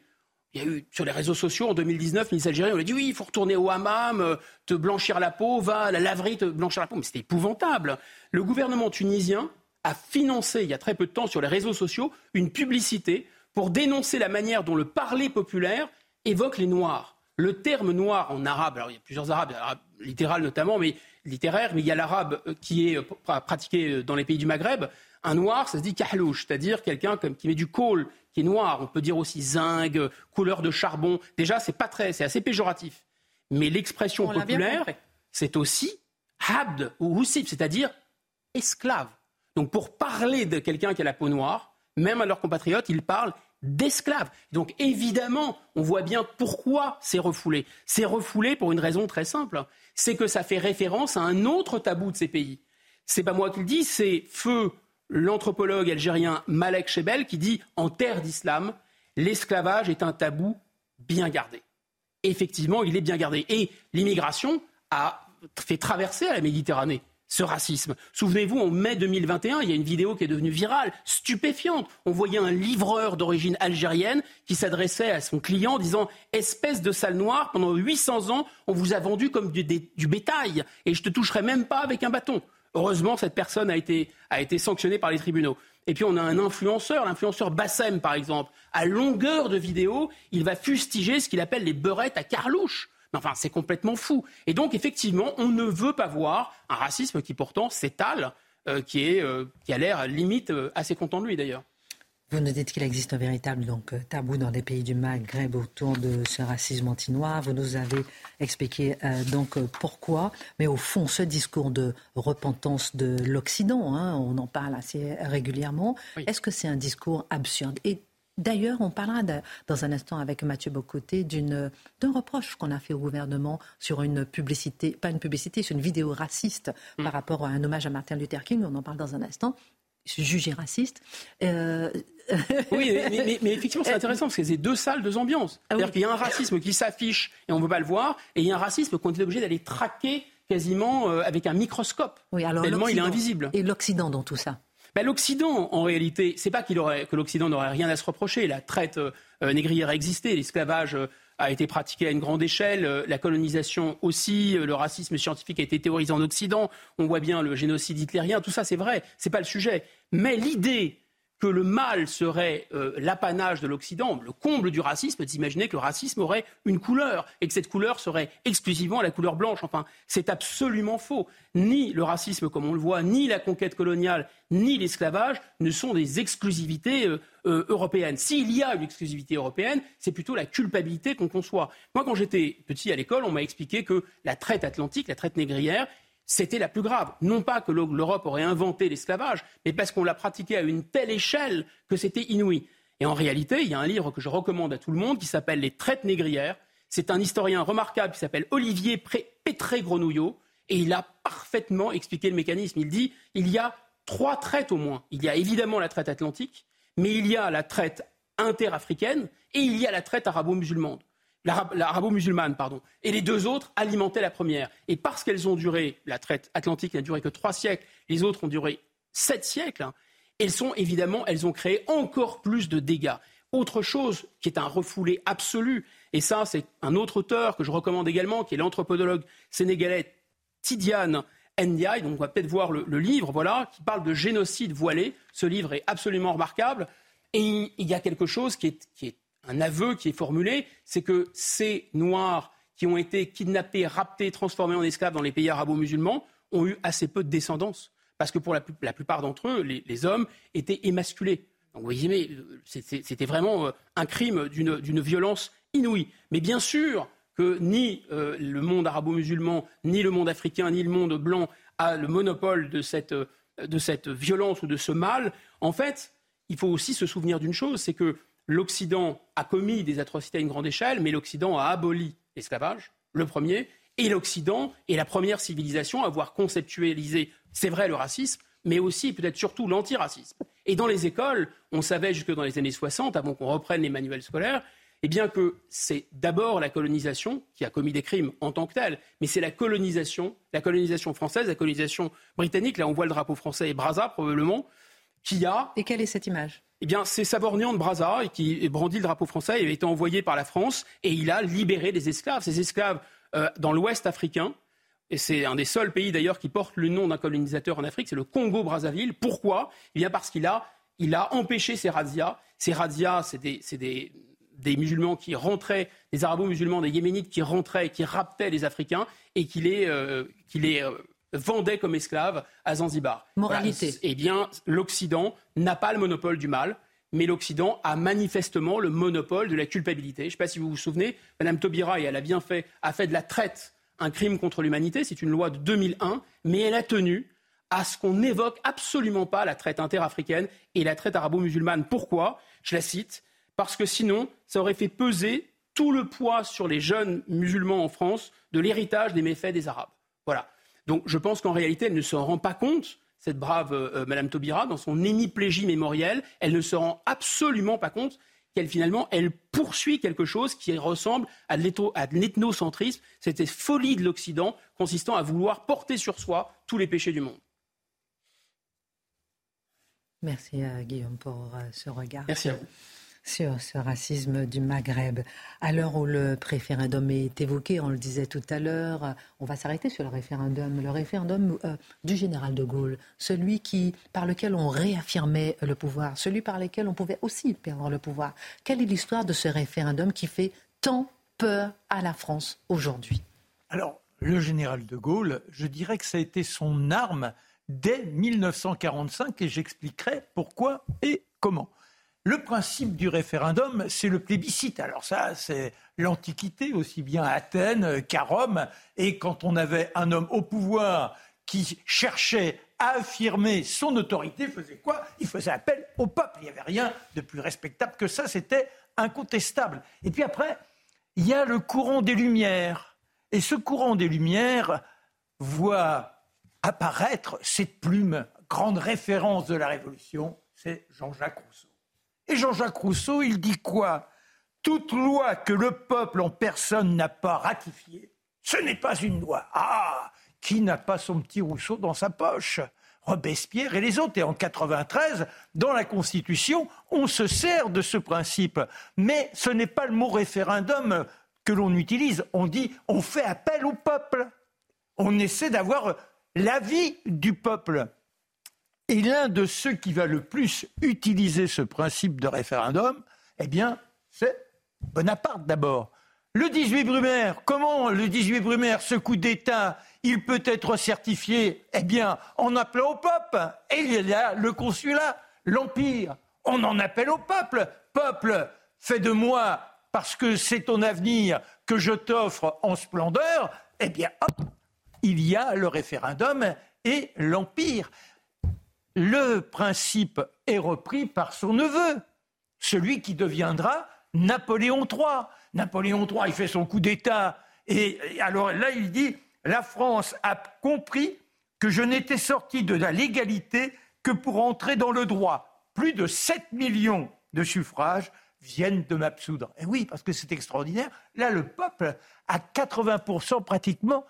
Il y a eu sur les réseaux sociaux en 2019, Miss Algérie, on a dit oui, il faut retourner au hammam, euh, te blanchir la peau, va à la laverie, te blanchir la peau. Mais c'était épouvantable. Le gouvernement tunisien a financé, il y a très peu de temps, sur les réseaux sociaux, une publicité pour dénoncer la manière dont le parler populaire évoque les Noirs. Le terme noir en arabe, alors il y a plusieurs arabes, arabe littéral notamment, mais littéraire, mais il y a l'arabe euh, qui est euh, pratiqué dans les pays du Maghreb. Un noir, ça se dit kahlouche, c'est-à-dire quelqu'un qui met du col, qui est noir. On peut dire aussi zinc, couleur de charbon. Déjà, c'est pas très, c'est assez péjoratif. Mais l'expression populaire, c'est aussi habd ou roussif, c'est-à-dire esclave. Donc pour parler de quelqu'un qui a la peau noire, même à leurs compatriotes, ils parlent d'esclaves. Donc évidemment, on voit bien pourquoi c'est refoulé. C'est refoulé pour une raison très simple, c'est que ça fait référence à un autre tabou de ces pays. C'est pas moi qui le dis, c'est Feu, l'anthropologue algérien Malek Chebel, qui dit en terre d'islam, l'esclavage est un tabou bien gardé. Effectivement, il est bien gardé. Et l'immigration a fait traverser la Méditerranée ce racisme. Souvenez-vous, en mai 2021, il y a une vidéo qui est devenue virale, stupéfiante. On voyait un livreur d'origine algérienne qui s'adressait à son client en disant Espèce de sale noire, pendant 800 ans, on vous a vendu comme du, bétail et je te toucherai même pas avec un bâton. Heureusement, cette personne a été, a été sanctionnée par les tribunaux. Et puis on a un influenceur, l'influenceur Bassem par exemple, à longueur de vidéo, il va fustiger ce qu'il appelle les beurrettes à carlouche. Enfin, c'est complètement fou. Et donc, effectivement, on ne veut pas voir un racisme qui pourtant s'étale, euh, qui, est, euh, qui a l'air limite euh, assez content de lui d'ailleurs. Vous nous dites qu'il existe un véritable donc, tabou dans des pays du Maghreb autour de ce racisme anti-noir. Vous nous avez expliqué donc pourquoi. Mais au fond, ce discours de repentance de l'Occident, hein, on en parle assez régulièrement, est-ce que c'est un discours absurde? Et D'ailleurs, on parlera dans un instant avec Mathieu Bocoté d'un reproche qu'on a fait au gouvernement sur une publicité, pas une publicité, sur une vidéo raciste mm. par rapport à un hommage à Martin Luther King. On en parle dans un instant. Jugé raciste. Euh, oui, mais, effectivement, c'est intéressant parce que c'est deux salles, deux ambiances. Ah C'est-à-dire qu'il y a un racisme qui s'affiche et on ne veut pas le voir, et il y a un racisme qu'on est obligé d'aller traquer quasiment euh, avec un microscope. Oui, alors tellement il est invisible. Et l'Occident dans tout ça ben, L'Occident, en réalité, c'est pas que l'Occident n'aurait rien à se reprocher. La traite euh, négrière a existé, l'esclavage euh, a été pratiqué à une grande échelle, euh, la colonisation aussi, le racisme scientifique a été théorisé en Occident. On voit bien le génocide hitlérien, tout ça c'est vrai, c'est pas le sujet. Mais l'idée que le mal serait euh, l'apanage de l'Occident, le comble du racisme, d'imaginer que le racisme aurait une couleur et que cette couleur serait exclusivement la couleur blanche. Enfin, c'est absolument faux. Ni le racisme, comme on le voit, ni la conquête coloniale, ni l'esclavage ne sont des exclusivités euh, euh, européennes. S'il y a une exclusivité européenne, c'est plutôt la culpabilité qu'on conçoit. Moi, quand j'étais petit à l'école, on m'a expliqué que la traite atlantique, la traite négrière, c'était la plus grave. Non pas que l'Europe aurait inventé l'esclavage, mais parce qu'on l'a pratiqué à une telle échelle que c'était inouï. Et en réalité, il y a un livre que je recommande à tout le monde qui s'appelle Les traites négrières. C'est un historien remarquable qui s'appelle Olivier Pétré-Grenouillot et il a parfaitement expliqué le mécanisme. Il dit il y a trois traites au moins. Il y a évidemment la traite atlantique, mais il y a la traite interafricaine et il y a la traite arabo-musulmane l'arabo-musulmane, pardon. Et les deux autres alimentaient la première. Et parce qu'elles ont duré, la traite atlantique n'a duré que trois siècles, les autres ont duré sept siècles, hein, elles sont évidemment, elles ont créé encore plus de dégâts. Autre chose qui est un refoulé absolu, et ça c'est un autre auteur que je recommande également, qui est l'anthropologue sénégalais Tidiane Ndiaye, donc on va peut-être voir le, livre, voilà, qui parle de génocide voilé. Ce livre est absolument remarquable. Et il y a quelque chose qui est un aveu qui est formulé, c'est que ces Noirs qui ont été kidnappés, raptés, transformés en esclaves dans les pays arabo-musulmans ont eu assez peu de descendance. Parce que pour la, plupart d'entre eux, les, hommes étaient émasculés. Donc vous voyez, c'était vraiment euh, un crime d'une violence inouïe. Mais bien sûr que ni euh, le monde arabo-musulman, ni le monde africain, ni le monde blanc a le monopole de cette violence ou de ce mal. En fait, il faut aussi se souvenir d'une chose, c'est que l'Occident a commis des atrocités à une grande échelle, mais l'Occident a aboli l'esclavage, le premier, et l'Occident est la première civilisation à avoir conceptualisé, c'est vrai, le racisme, mais aussi peut-être surtout l'antiracisme. Et dans les écoles, on savait jusque dans les années 60, avant qu'on reprenne les manuels scolaires, eh bien que c'est d'abord la colonisation qui a commis des crimes en tant que telle, mais c'est la colonisation, la colonisation française, la colonisation britannique, là on voit le drapeau français et Brazza probablement, qui a... Et quelle est cette image? Eh bien, c'est Savorgnan de Brazza qui brandit le drapeau français. Il a été envoyé par la France et il a libéré des esclaves. Ces esclaves euh, dans l'Ouest africain. Et c'est un des seuls pays d'ailleurs qui porte le nom d'un colonisateur en Afrique, c'est le Congo-Brazzaville. Pourquoi? Eh bien parce qu'il a, il a empêché ces razzias. Ces razzias, c'est des, des, musulmans qui rentraient, des arabo-musulmans, des yéménites qui rentraient, qui raptaient les Africains et qui les, euh, qui les euh, vendait comme esclaves à Zanzibar. Moralité. Eh bien, l'Occident n'a pas le monopole du mal, mais l'Occident a manifestement le monopole de la culpabilité. Je ne sais pas si vous vous souvenez, Mme Taubira, et elle a bien fait, a fait de la traite un crime contre l'humanité. C'est une loi de 2001, mais elle a tenu à ce qu'on n'évoque absolument pas la traite interafricaine et la traite arabo-musulmane. Pourquoi? Je la cite parce que sinon, ça aurait fait peser tout le poids sur les jeunes musulmans en France de l'héritage des méfaits des Arabes. Voilà. Donc je pense qu'en réalité, elle ne se rend pas compte, cette brave euh, euh, Madame Taubira, dans son hémiplégie mémorielle, elle ne se rend absolument pas compte qu'elle finalement, elle poursuit quelque chose qui ressemble à de l'ethnocentrisme, cette folie de l'Occident consistant à vouloir porter sur soi tous les péchés du monde. Merci à Guillaume pour euh, ce regard. Merci à vous sur ce racisme du Maghreb. À l'heure où le référendum est évoqué, on le disait tout à l'heure, on va s'arrêter sur le référendum, le référendum euh, du général de Gaulle, celui qui, par lequel on réaffirmait le pouvoir, celui par lequel on pouvait aussi perdre le pouvoir. Quelle est l'histoire de ce référendum qui fait tant peur à la France aujourd'hui? Alors, le général de Gaulle, je dirais que ça a été son arme dès 1945 et j'expliquerai pourquoi et comment. Le principe du référendum, c'est le plébiscite. Alors ça, c'est l'Antiquité, aussi bien à Athènes qu'à Rome. Et quand on avait un homme au pouvoir qui cherchait à affirmer son autorité, faisait quoi? Il faisait appel au peuple. Il n'y avait rien de plus respectable que ça, c'était incontestable. Et puis après, il y a le courant des Lumières. Et ce courant des Lumières voit apparaître cette plume, grande référence de la Révolution, c'est Jean-Jacques Rousseau. Et Jean-Jacques Rousseau, il dit quoi? Toute loi que le peuple en personne n'a pas ratifiée, ce n'est pas une loi. Ah Qui n'a pas son petit Rousseau dans sa poche? Robespierre et les autres. Et en 93, dans la Constitution, on se sert de ce principe. Mais ce n'est pas le mot référendum que l'on utilise. On dit on fait appel au peuple. On essaie d'avoir l'avis du peuple. Et l'un de ceux qui va le plus utiliser ce principe de référendum, eh bien, c'est Bonaparte d'abord. Le 18 Brumaire, comment le 18 Brumaire, ce coup d'État, il peut être certifié? Eh bien, en appelant au peuple. Et il y a le consulat, l'Empire. On en appelle au peuple. Peuple, fais de moi, parce que c'est ton avenir que je t'offre en splendeur. Eh bien, hop, il y a le référendum et l'Empire le principe est repris par son neveu, celui qui deviendra Napoléon III. Napoléon III, il fait son coup d'État. Et alors là, il dit, la France a compris que je n'étais sorti de la légalité que pour entrer dans le droit. Plus de 7 millions de suffrages viennent de m'absoudre. Et oui, parce que c'est extraordinaire. Là, le peuple, à 80% pratiquement,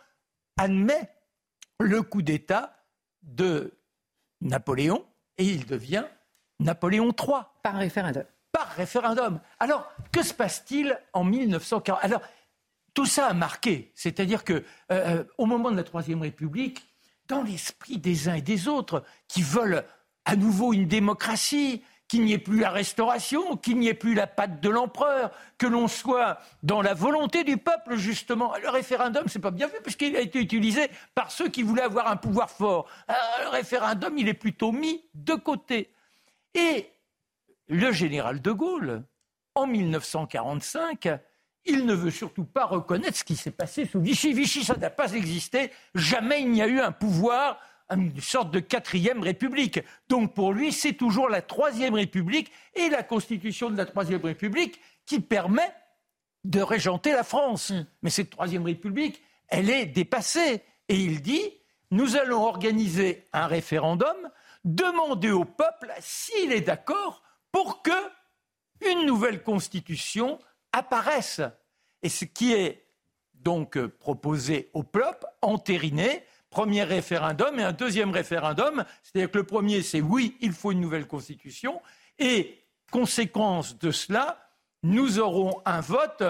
admet le coup d'État de Napoléon et il devient Napoléon III. Par référendum. Par référendum. Alors, que se passe-t-il en 1940 Alors, tout ça a marqué. C'est-à-dire que, euh, euh, au moment de la Troisième République, dans l'esprit des uns et des autres, qui veulent à nouveau une démocratie, qu'il n'y ait plus la restauration, qu'il n'y ait plus la patte de l'empereur, que l'on soit dans la volonté du peuple, justement. Le référendum, c'est pas bien vu, puisqu'il a été utilisé par ceux qui voulaient avoir un pouvoir fort. le référendum, il est plutôt mis de côté. Et le général de Gaulle, en 1945, il ne veut surtout pas reconnaître ce qui s'est passé sous Vichy. Vichy, ça n'a pas existé. Jamais il n'y a eu un pouvoir une sorte de quatrième république. Donc pour lui, c'est toujours la troisième république et la constitution de la troisième république qui permet de régenter la France. Mm. Mais cette troisième république, elle est dépassée. Et il dit, nous allons organiser un référendum, demander au peuple s'il est d'accord pour que une nouvelle constitution apparaisse. Et ce qui est donc proposé au peuple, entériné, premier référendum et un deuxième référendum. C'est-à-dire que le premier, c'est oui, il faut une nouvelle constitution. Et conséquence de cela, nous aurons un vote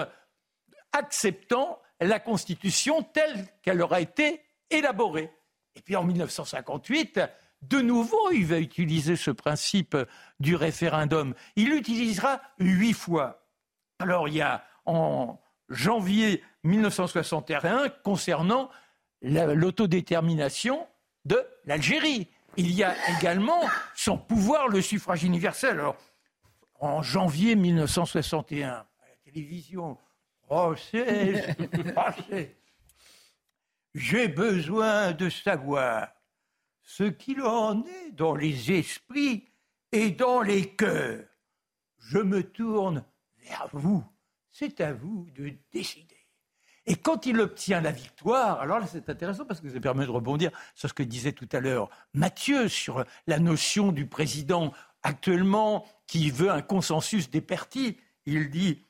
acceptant la constitution telle qu'elle aura été élaborée. Et puis en 1958, de nouveau, il va utiliser ce principe du référendum. Il l'utilisera huit fois. Alors il y a en janvier 1961 concernant l'autodétermination de l'Algérie. Il y a également son pouvoir, le suffrage universel. Alors, en janvier 1961, à la télévision, français, j'ai besoin de savoir ce qu'il en est dans les esprits et dans les cœurs. Je me tourne vers vous. C'est à vous de décider. Et quand il obtient la victoire, alors là c'est intéressant parce que ça permet de rebondir sur ce que disait tout à l'heure Mathieu sur la notion du président actuellement qui veut un consensus des partis. Il dit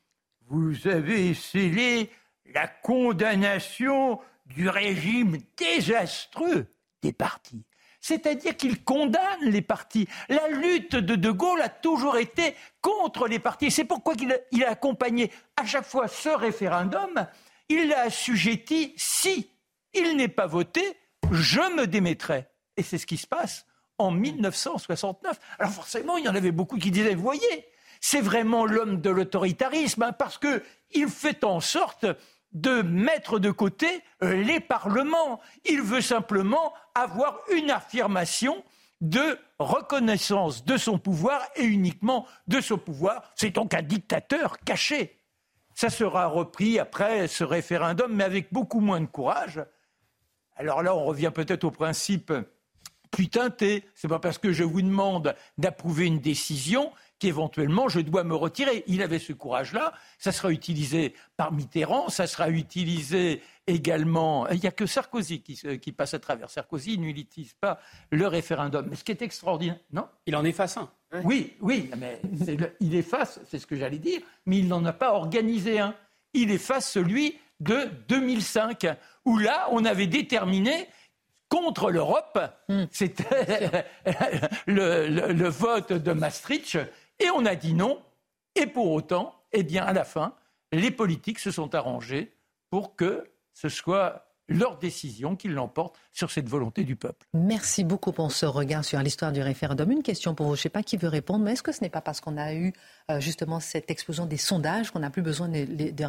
Vous avez scellé la condamnation du régime désastreux des partis. C'est-à-dire qu'il condamne les partis. La lutte de De Gaulle a toujours été contre les partis. C'est pourquoi il a, accompagné à chaque fois ce référendum. Il l'a assujetti si il n'est pas voté, je me démettrai. Et c'est ce qui se passe en 1969. Alors forcément, il y en avait beaucoup qui disaient, voyez, c'est vraiment l'homme de l'autoritarisme, hein, parce qu'il fait en sorte de mettre de côté les parlements. Il veut simplement avoir une affirmation de reconnaissance de son pouvoir et uniquement de son pouvoir. C'est donc un dictateur caché. Ça sera repris après ce référendum, mais avec beaucoup moins de courage. Alors là, on revient peut-être au principe plus teinté. C'est pas parce que je vous demande d'approuver une décision qu'éventuellement je dois me retirer. Il avait ce courage-là. Ça sera utilisé par Mitterrand, ça sera utilisé également. Il n'y a que Sarkozy qui, passe à travers. Sarkozy n'utilise pas le référendum. Mais ce qui est extraordinaire, non? Il en efface un. Oui, oui, mais il efface, c'est ce que j'allais dire, mais il n'en a pas organisé un. Il efface celui de 2005, où là, on avait déterminé contre l'Europe, hmm. c'était le, vote de Maastricht, et on a dit non. Et pour autant, eh bien, à la fin, les politiques se sont arrangés pour que ce soit leur décision qui l'emporte sur cette volonté du peuple. Merci beaucoup pour ce regard sur l'histoire du référendum. Une question pour vous, je ne sais pas qui veut répondre, mais est-ce que ce n'est pas parce qu'on a eu euh, justement cette explosion des sondages qu'on n'a plus besoin de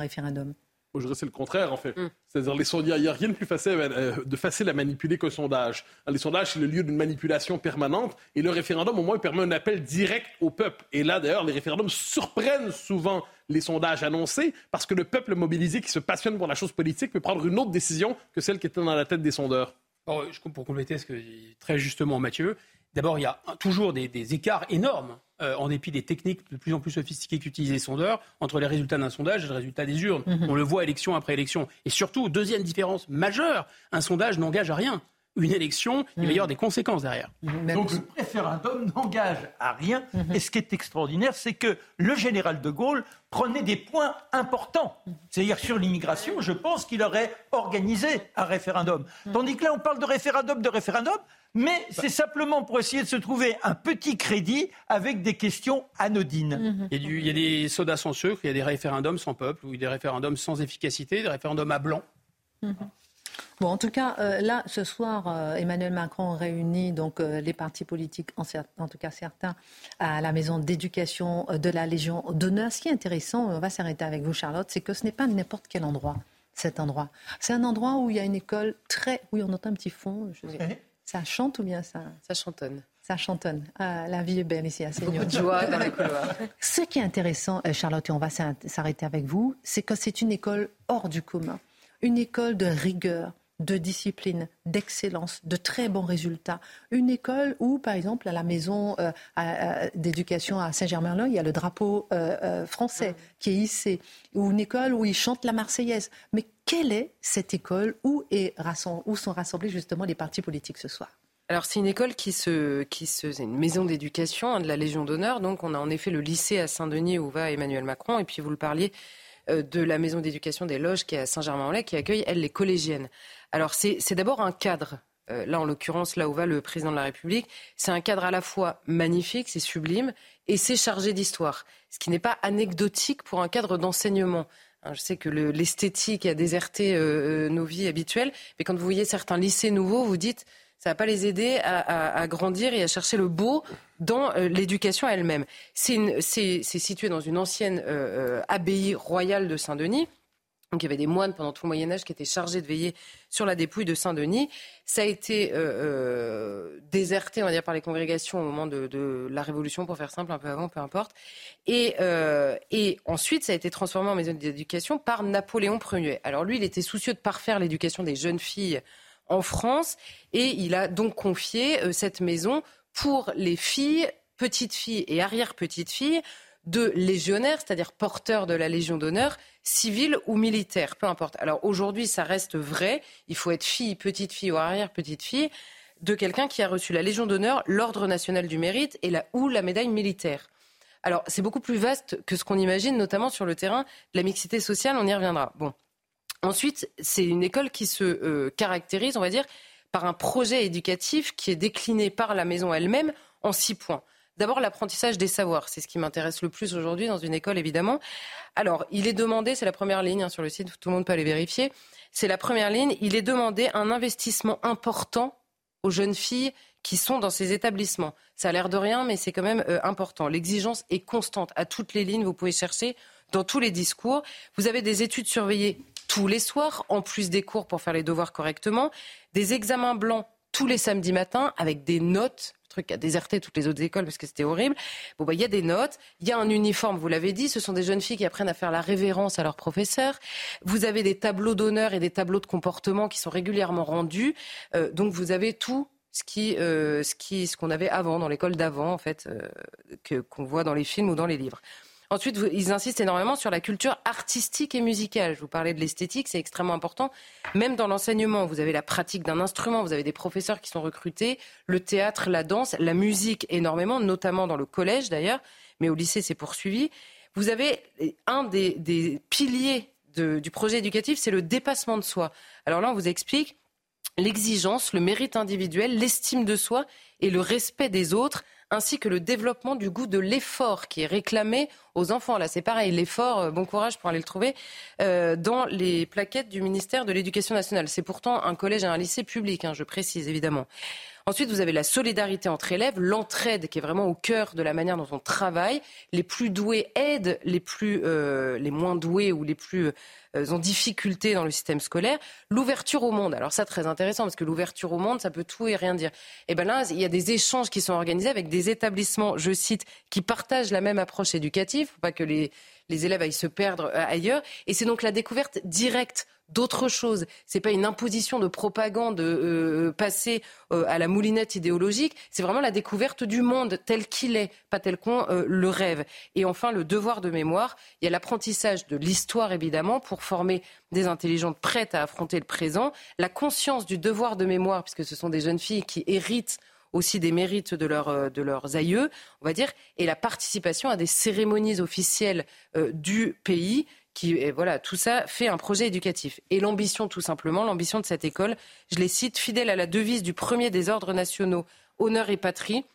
je dirais c'est le contraire, en fait. Mm. C'est-à-dire, il n'y a, rien de plus facile, euh, de facile à manipuler qu'un sondage. Les sondages, c'est le lieu d'une manipulation permanente. Et le référendum, au moins, permet un appel direct au peuple. Et là, d'ailleurs, les référendums surprennent souvent les sondages annoncés parce que le peuple mobilisé qui se passionne pour la chose politique peut prendre une autre décision que celle qui était dans la tête des sondeurs. pour compléter ce que dit très justement Mathieu, d'abord, il y a toujours des écarts énormes euh, en dépit des techniques de plus en plus sophistiquées qu'utilisent les sondeurs, entre les résultats d'un sondage et le résultat des urnes. Mhm. On le voit élection après élection. Et surtout, deuxième différence majeure, un sondage n'engage à rien. Une élection, il va y avoir mhm. des conséquences derrière. Mhm. Donc le référendum n'engage à rien. Et ce qui est extraordinaire, c'est que le général de Gaulle prenait des points importants. C'est-à-dire sur l'immigration, je pense qu'il aurait organisé un référendum. Tandis que là, on parle de référendum, de référendum mais c'est simplement pour essayer de se trouver un petit crédit avec des questions anodines. Mhm. Il, y a des sodas sans sucre, il y a des référendums sans peuple, ou des référendums sans efficacité, des référendums à blanc. Bon, en tout cas, euh, là, ce soir, euh, Emmanuel Macron réunit donc euh, les partis politiques, en, en, tout cas certains, à la maison d'éducation de la Légion d'honneur. Ce qui est intéressant, on va s'arrêter avec vous, Charlotte, c'est que ce n'est pas n'importe quel endroit, cet endroit. C'est un endroit où il y a une école très... Oui, on entend un petit fond. Je ça chante ou bien ça? Ça chantonne. Ça chantonne. Ah, la vie est belle ici à Beaucoup de joie dans les couloirs. Ce qui est intéressant, euh, Charlotte, et on va s'arrêter avec vous, c'est que c'est une école hors du commun. Une école de rigueur, de discipline, d'excellence, de très bons résultats. Une école où, par exemple, à la maison euh, d'éducation à Saint-Germain-en-Laye, il y a le drapeau euh, français mm. qui est hissé. Ou une école où ils chantent la Marseillaise. Mais quelle est cette école où, est, où sont rassemblés justement les partis politiques ce soir? Alors c'est une école qui se, qui se, c'est une maison d'éducation hein, de la Légion d'honneur. Donc on a en effet le lycée à Saint-Denis où va Emmanuel Macron. Et puis vous le parliez euh, de la maison d'éducation des Loges qui est à Saint-Germain-en-Laye qui accueille elle les collégiennes. Alors c'est, d'abord un cadre. Euh, là en l'occurrence là où va le président de la République, c'est un cadre à la fois magnifique, c'est sublime et c'est chargé d'histoire. Ce qui n'est pas anecdotique pour un cadre d'enseignement. Hein, je sais que l'esthétique a déserté euh, euh, nos vies habituelles, mais quand vous voyez certains lycées nouveaux, vous dites ça va pas les aider à, grandir et à chercher le beau dans euh, l'éducation elle-même. C'est situé dans une ancienne abbaye royale de Saint-Denis. Donc il y avait des moines pendant tout le Moyen Âge qui étaient chargés de veiller sur la dépouille de Saint-Denis. Ça a été euh, euh, déserté, on va dire, par les congrégations au moment de, la Révolution, pour faire simple, un peu avant, peu importe. Euh, et ensuite, ça a été transformé en maison d'éducation par Napoléon Ier. Alors lui, il était soucieux de parfaire l'éducation des jeunes filles en France, et il a donc confié cette maison pour les filles, petites filles et arrière-petites filles de légionnaires, c'est-à-dire porteurs de la Légion d'honneur, civils ou militaires, peu importe. Alors aujourd'hui, ça reste vrai. Il faut être fille, petite fille ou arrière-petite fille de quelqu'un qui a reçu la Légion d'honneur, l'Ordre national du mérite et la, ou la médaille militaire. Alors, c'est beaucoup plus vaste que ce qu'on imagine, notamment sur le terrain de la mixité sociale, on y reviendra. Bon. Ensuite, c'est une école qui se euh, caractérise, on va dire, par un projet éducatif qui est décliné par la maison elle-même en six points. D'abord, l'apprentissage des savoirs, c'est ce qui m'intéresse le plus aujourd'hui dans une école, évidemment. Alors, il est demandé, c'est la première ligne hein, sur le site, tout le monde peut aller vérifier, c'est la première ligne, il est demandé un investissement important aux jeunes filles qui sont dans ces établissements. Ça a l'air de rien, mais c'est quand même euh, important. L'exigence est constante à toutes les lignes. Vous pouvez chercher dans tous les discours. Vous avez des études surveillées tous les soirs, en plus des cours pour faire les devoirs correctement, des examens blancs tous les samedis matins avec des notes truc a déserté toutes les autres écoles parce que c'était horrible. Bon, bah, il y a des notes, il y a un uniforme, vous l'avez dit, ce sont des jeunes filles qui apprennent à faire la révérence à leurs professeurs. Vous avez des tableaux d'honneur et des tableaux de comportement qui sont régulièrement rendus. Euh, donc, vous avez tout ce qui, euh, ce qui, ce qu'on avait avant dans l'école d'avant, en fait, euh, que qu'on voit dans les films ou dans les livres. Ensuite, ils insistent énormément sur la culture artistique et musicale. Je vous parlais de l'esthétique, c'est extrêmement important. Même dans l'enseignement, vous avez la pratique d'un instrument, vous avez des professeurs qui sont recrutés, le théâtre, la danse, la musique énormément, notamment dans le collège d'ailleurs, mais au lycée c'est poursuivi. Vous avez un des, piliers du projet éducatif, c'est le dépassement de soi. Alors là, on vous explique l'exigence, le mérite individuel, l'estime de soi et le respect des autres ainsi que le développement du goût de l'effort qui est réclamé aux enfants. Là, c'est pareil, l'effort, euh, bon courage pour aller le trouver, euh, dans les plaquettes du ministère de l'Éducation nationale. C'est pourtant un collège et un lycée public, hein, je précise évidemment. Ensuite, vous avez la solidarité entre élèves, l'entraide qui est vraiment au cœur de la manière dont on travaille. Les plus doués aident les plus, euh, les moins doués ou les plus euh, en difficulté dans le système scolaire. L'ouverture au monde. Alors ça, très intéressant parce que l'ouverture au monde, ça peut tout et rien dire. Et eh ben là, il y a des échanges qui sont organisés avec des établissements, je cite, qui partagent la même approche éducative. Pas que les les élèves aillent se perdre euh, ailleurs. Et c'est donc la découverte directe d'autre chose. C'est pas une imposition de propagande euh, passée euh, à la moulinette idéologique. C'est vraiment la découverte du monde tel qu'il est, pas tel qu'on euh, le rêve. Et enfin, le devoir de mémoire. Il y a l'apprentissage de l'histoire, évidemment, pour former des intelligentes prêtes à affronter le présent. La conscience du devoir de mémoire, puisque ce sont des jeunes filles qui héritent aussi des mérites de, leur, de leurs aïeux, on va dire, et la participation à des cérémonies officielles du pays qui, voilà, tout ça fait un projet éducatif. Et l'ambition, tout simplement, l'ambition de cette école, je les cite, fidèle à la devise du premier des ordres nationaux, honneur et patrie,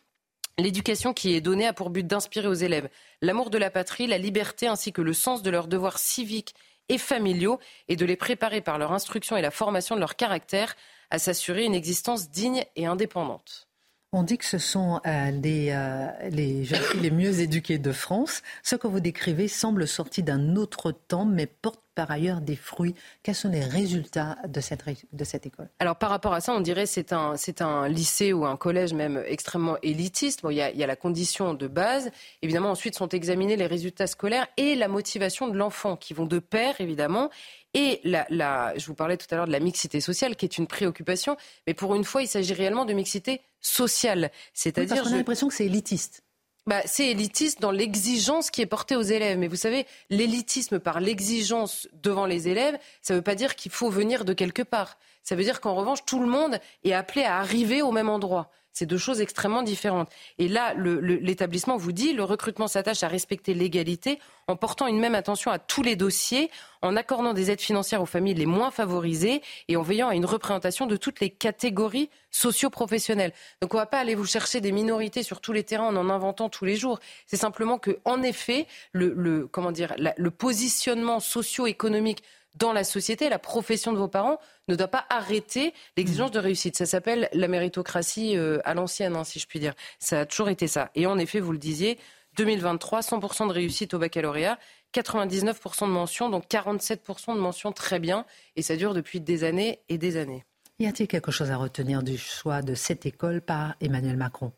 L'éducation qui est donnée a pour but d'inspirer aux élèves l'amour de la patrie, la liberté ainsi que le sens de leurs devoirs civiques et familiaux et de les préparer par leur instruction et la formation de leur caractère à s'assurer une existence digne et indépendante. On dit que ce sont euh, les, euh, les les mieux éduquées de France. Ce que vous décrivez semble sorti d'un autre temps, mais porte par ailleurs des fruits. Quels sont les résultats de cette, de cette école? Alors par rapport à ça, on dirait que c'est un, c'est un lycée ou un collège même extrêmement élitiste. Bon, il, y a, il y a la condition de base. Évidemment, ensuite sont examinés les résultats scolaires et la motivation de l'enfant, qui vont de pair, évidemment. Et la, la, je vous parlais tout à l'heure de la mixité sociale, qui est une préoccupation, mais pour une fois, il s'agit réellement de mixité sociale. C'est-à-dire, oui, a l'impression que c'est élitiste. Bah, c'est élitiste dans l'exigence qui est portée aux élèves. Mais vous savez, l'élitisme par l'exigence devant les élèves, ça ne veut pas dire qu'il faut venir de quelque part. Ça veut dire qu'en revanche, tout le monde est appelé à arriver au même endroit. C'est deux choses extrêmement différentes. Et là, l'établissement vous dit, le recrutement s'attache à respecter l'égalité en portant une même attention à tous les dossiers, en accordant des aides financières aux familles les moins favorisées et en veillant à une représentation de toutes les catégories socio-professionnelles. Donc on ne va pas aller vous chercher des minorités sur tous les terrains en en inventant tous les jours. C'est simplement que, en effet, le, comment dire, le positionnement socio-économique dans la société, la profession de vos parents ne doit pas arrêter l'exigence de réussite. Ça s'appelle la méritocratie euh, à l'ancienne, hein, si je puis dire. Ça a toujours été ça. Et en effet, vous le disiez, 2023, 100% de réussite au baccalauréat, 99% de mentions, donc 47% de mentions très bien. Et ça dure depuis des années et des années. Y a-t-il quelque chose à retenir du choix de cette école par Emmanuel Macron?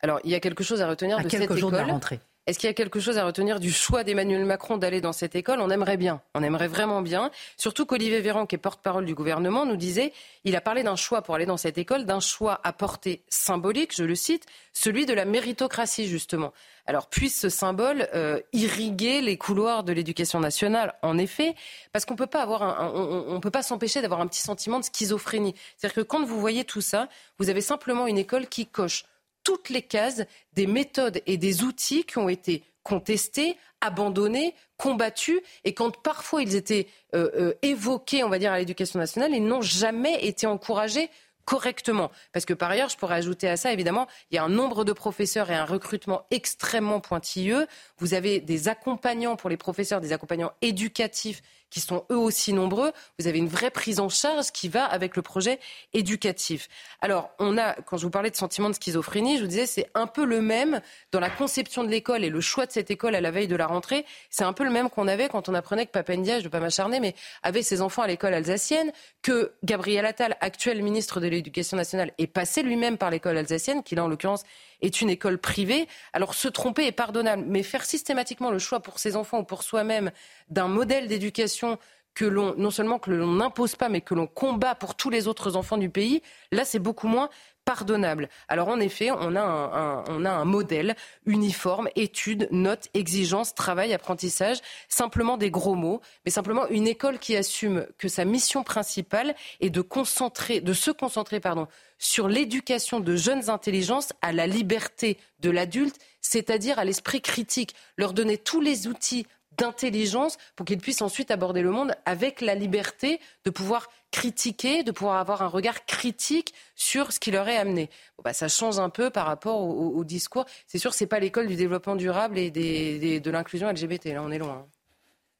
Alors, il y a quelque chose à retenir de cette école. De la rentrée Est-ce qu'il y a quelque chose à retenir du choix d'Emmanuel Macron d'aller dans cette école? On aimerait bien, on aimerait vraiment bien. Surtout qu'Olivier Véran, qui est porte-parole du gouvernement, nous disait, il a parlé d'un choix pour aller dans cette école, d'un choix à portée symbolique, je le cite, celui de la méritocratie justement. Alors puisse ce symbole euh, irriguer les couloirs de l'éducation nationale, en effet, parce qu'on peut pas avoir un, on, on peut pas s'empêcher d'avoir un petit sentiment de schizophrénie. C'est-à-dire que quand vous voyez tout ça, vous avez simplement une école qui coche toutes les cases des méthodes et des outils qui ont été contestés, abandonnés, combattus, et quand parfois ils étaient euh, euh, évoqués, on va dire, à l'éducation nationale, ils n'ont jamais été encouragés correctement. Parce que par ailleurs, je pourrais ajouter à ça, évidemment, il y a un nombre de professeurs et un recrutement extrêmement pointilleux. Vous avez des accompagnants pour les professeurs, des accompagnants éducatifs qui sont eux aussi nombreux. Vous avez une vraie prise en charge qui va avec le projet éducatif. Alors, on a, quand je vous parlais de sentiment de schizophrénie, je vous disais, c'est un peu le même dans la conception de l'école et le choix de cette école à la veille de la rentrée. C'est un peu le même qu'on avait quand on apprenait que Papendia, je ne veux pas m'acharner, mais avait ses enfants à l'école alsacienne, que Gabriel Attal, actuel ministre de l'Éducation nationale, est passé lui-même par l'école alsacienne, qui là, en l'occurrence, est une école privée. Alors se tromper est pardonnable, mais faire systématiquement le choix pour ses enfants ou pour soi-même d'un modèle d'éducation que l'on non seulement que l'on n'impose pas, mais que l'on combat pour tous les autres enfants du pays, là c'est beaucoup moins pardonnable. Alors en effet, on a un, on a un modèle uniforme, études, notes, exigences, travail, apprentissage, simplement des gros mots, mais simplement une école qui assume que sa mission principale est de, concentrer, de se concentrer pardon, sur l'éducation de jeunes intelligences à la liberté de l'adulte, c'est-à-dire à l'esprit critique, leur donner tous les outils d'intelligence pour qu'ils puissent ensuite aborder le monde avec la liberté de pouvoir critiquer, de pouvoir avoir un regard critique sur ce qui leur est amené. bah, ça change un peu par rapport au, discours. C'est sûr, c'est pas l'école du développement durable et de l'inclusion LGBT. Là, on est loin.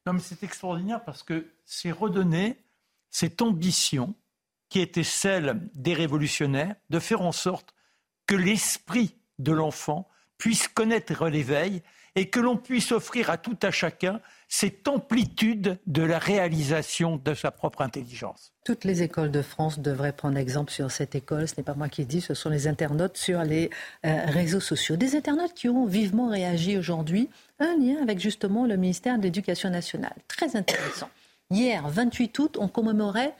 Non, mais c'est extraordinaire parce que c'est redonner cette ambition qui était celle des révolutionnaires de faire en sorte que l'esprit de l'enfant puisse connaître l'éveil et que l'on puisse offrir à tout à chacun cette amplitude de la réalisation de sa propre intelligence. Toutes les écoles de France devraient prendre exemple sur cette école. Ce n'est pas moi qui le dis, ce sont les internautes sur les euh, réseaux sociaux. Des internautes qui ont vivement réagi aujourd'hui. Un lien avec justement le ministère de l'Éducation nationale. Très intéressant. Hier, 28 août, on commémorait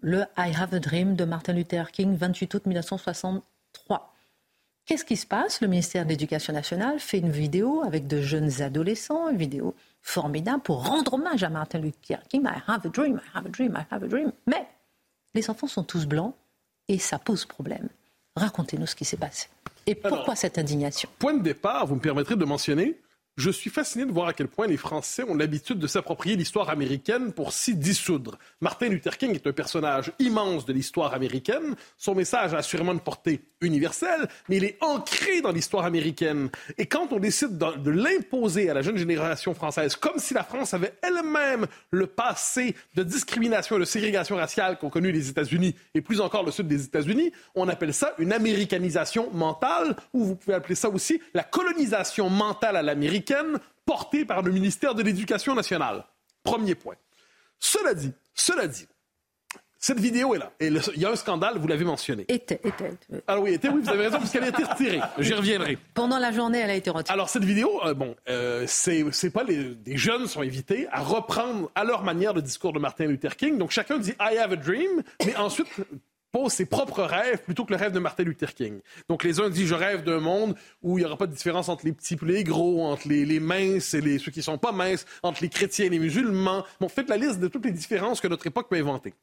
le I Have a Dream de Martin Luther King, 28 août 1963. Qu'est-ce qui se passe? Le ministère de l'Éducation nationale fait une vidéo avec de jeunes adolescents, une vidéo formidable pour rendre hommage à Martin Luther King. I have a dream, I have a dream, I have a dream. Mais les enfants sont tous blancs et ça pose problème. Racontez-nous ce qui s'est passé. Et pourquoi cette indignation? Point de départ, vous me permettrez de mentionner je suis fasciné de voir à quel point les Français ont l'habitude de s'approprier l'histoire américaine pour s'y dissoudre. Martin Luther King est un personnage immense de l'histoire américaine. Son message a assurément une portée universelle, mais il est ancré dans l'histoire américaine. Et quand on décide de, l'imposer à la jeune génération française, comme si la France avait elle-même le passé de discrimination et de ségrégation raciale qu'ont connu les États-Unis, et plus encore le sud des États-Unis, on appelle ça une américanisation mentale, ou vous pouvez appeler ça aussi la colonisation mentale à portée par le ministère de l'Éducation nationale. Premier point. Cela dit, cela dit, cette vidéo est là. Et il y a un scandale, vous l'avez mentionné. Était, était. Alors oui, était, oui, vous avez raison, puisqu'elle a été retirée. J'y reviendrai. Pendant la journée, elle a été retirée. Alors cette vidéo, euh, bon, euh, c'est pas les, des jeunes sont invités à reprendre à leur manière le discours de Martin Luther King. Donc chacun dit I have a dream, mais ensuite pose ses propres rêves plutôt que le rêve de Martin Luther King. Donc les uns disent je rêve d'un monde où il n'y aura pas de différence entre les petits et les gros, entre les, minces et les, ceux qui ne sont pas minces, entre les chrétiens et les musulmans. Bon, faites la liste de toutes les différences que notre époque peut inventer.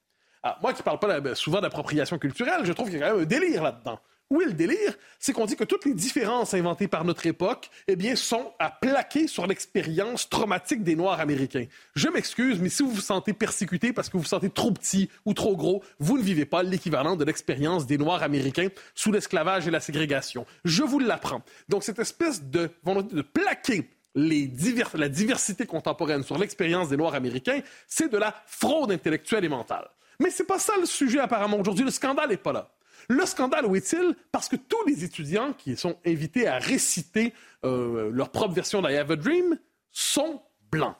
Alors, moi qui ne parle pas ben, souvent d'appropriation culturelle, je trouve qu'il y a quand même un délire là-dedans. Où est le délire? C'est qu'on dit que toutes les différences inventées par notre époque, eh bien, sont à plaquer sur l'expérience traumatique des Noirs américains. Je m'excuse, mais si vous vous sentez persécuté parce que vous vous sentez trop petit ou trop gros, vous ne vivez pas l'équivalent de l'expérience des Noirs américains sous l'esclavage et la ségrégation. Je vous l'apprends. Donc, cette espèce de de plaquer la diversité contemporaine sur l'expérience des Noirs américains, c'est de la fraude intellectuelle et mentale. Mais c'est pas ça le sujet apparemment aujourd'hui. Le scandale n'est pas là. Le scandale, où est-il? Parce que tous les étudiants qui sont invités à réciter euh, leur propre version d'I Have a Dream sont blancs.